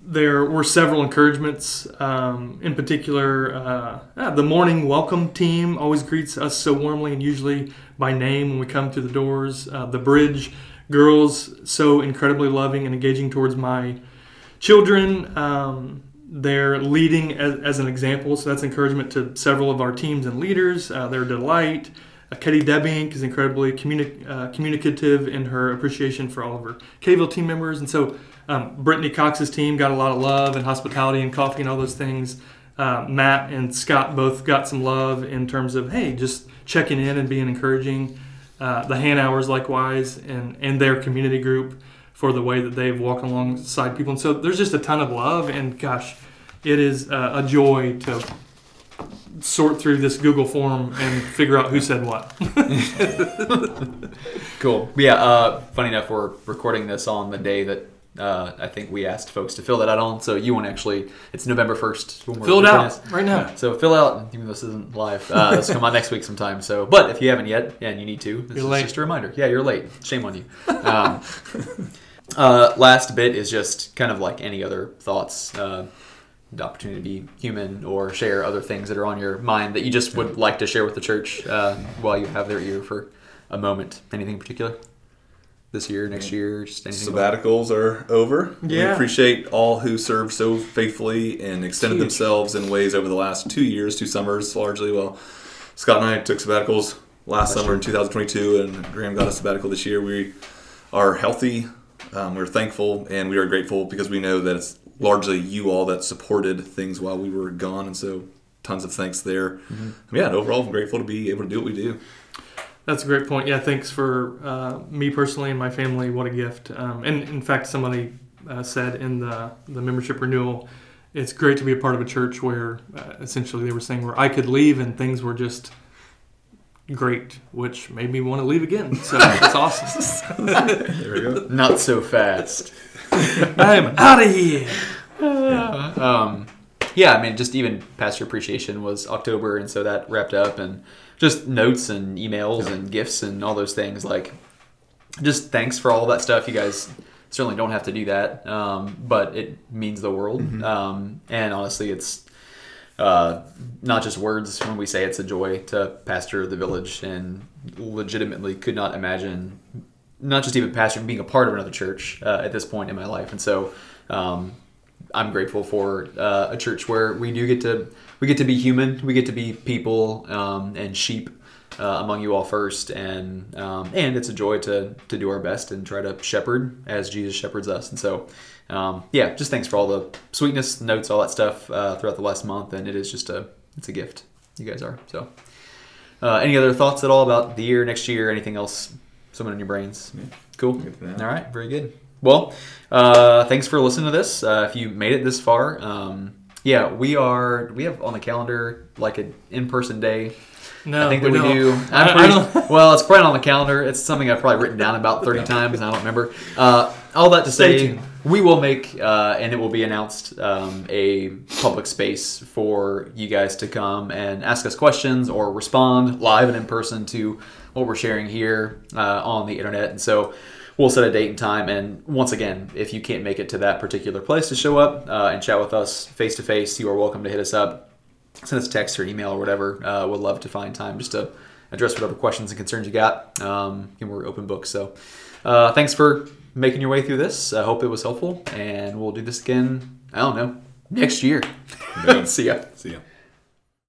there were several encouragements. Um, in particular, uh, ah, the morning welcome team always greets us so warmly and usually by name when we come through the doors. Uh, the bridge girls so incredibly loving and engaging towards my children. Um, they're leading as, as an example, so that's encouragement to several of our teams and leaders. Uh, their delight. Uh, Katie Debink is incredibly communi- uh, communicative in her appreciation for all of her Kville team members. And so um, Brittany Cox's team got a lot of love and hospitality and coffee and all those things. Uh, Matt and Scott both got some love in terms of, hey, just checking in and being encouraging. Uh, the Hanauers likewise and, and their community group for the way that they've walked alongside people. And so there's just a ton of love. And gosh, it is uh, a joy to sort through this Google form and figure out who said what. cool yeah uh, funny enough we're recording this on the day that uh, I think we asked folks to fill that out on, so you won't actually. It's November first. Fill it out right now. So fill out, even though this isn't live. Uh, this will come out next week sometime. So, but if you haven't yet and you need to, this You're is late. just a reminder. Yeah, you're late. Shame on you. Um, uh, last bit is just kind of like any other thoughts. Uh, the opportunity to be human or share other things that are on your mind that you just would like to share with the church uh, while you have their ear for a moment. Anything in particular? This year, next year, just anything. Sabbaticals are over. We Yeah. appreciate all who served so faithfully and extended Huge. themselves in ways over the last two years, two summers largely. Well, Scott and I took sabbaticals last summer in 2022, and Graham got a sabbatical this year. We are healthy, um, we're thankful, and we are grateful because we know that it's largely you all that supported things while we were gone, and so tons of thanks there. Yeah, and overall, I'm grateful to be able to do what we do. That's a great point. Yeah, thanks for uh, me personally and my family. What a gift. Um, and in fact, somebody uh, said in the, the membership renewal, it's great to be a part of a church where uh, essentially they were saying where I could leave and things were just great, which made me want to leave again. So that's awesome. There we go. Not so fast. I'm out of here. yeah. Um, yeah, I mean, just even pastor appreciation was October, and so that wrapped up, and just notes and emails and gifts and all those things. Like, just thanks for all that stuff. You guys certainly don't have to do that, um, but it means the world. Um, and honestly, it's uh, not just words when we say it's a joy to pastor the village, and legitimately could not imagine not just even pastoring, being a part of another church uh, at this point in my life. And so um, I'm grateful for uh, a church where we do get to we get to be human, we get to be people um, and sheep uh, among you all first, and um, and it's a joy to to do our best and try to shepherd as Jesus shepherds us. And so. Um, yeah, just thanks for all the sweetness, notes, all that stuff uh, throughout the last month, and it is just a it's a gift. You guys are so. Uh, any other thoughts at all about the year, next year, anything else someone in your brains? Cool. For now. All right, very good. Well, uh, thanks for listening to this. Uh, if you made it this far, um, yeah, we are. We have on the calendar like an in-person day. No, I think that we, don't. do. I- I'm I pretty, don't- well, it's probably on the calendar. It's something I've probably written down about 30 times, and I don't remember. Uh, all that to Stay say, tuned. we will make, uh, and it will be announced, um, a public space for you guys to come and ask us questions or respond live and in person to what we're sharing here uh, on the internet. And so we'll set a date and time. And once again, if you can't make it to that particular place to show up uh, and chat with us face to face, you are welcome to hit us up send us a text or email or whatever. Uh, would love to find time just to address whatever questions and concerns you got. Um, and we're open books. So uh, thanks for making your way through this. I hope it was helpful, and we'll do this again. I don't know next year. See ya. See ya.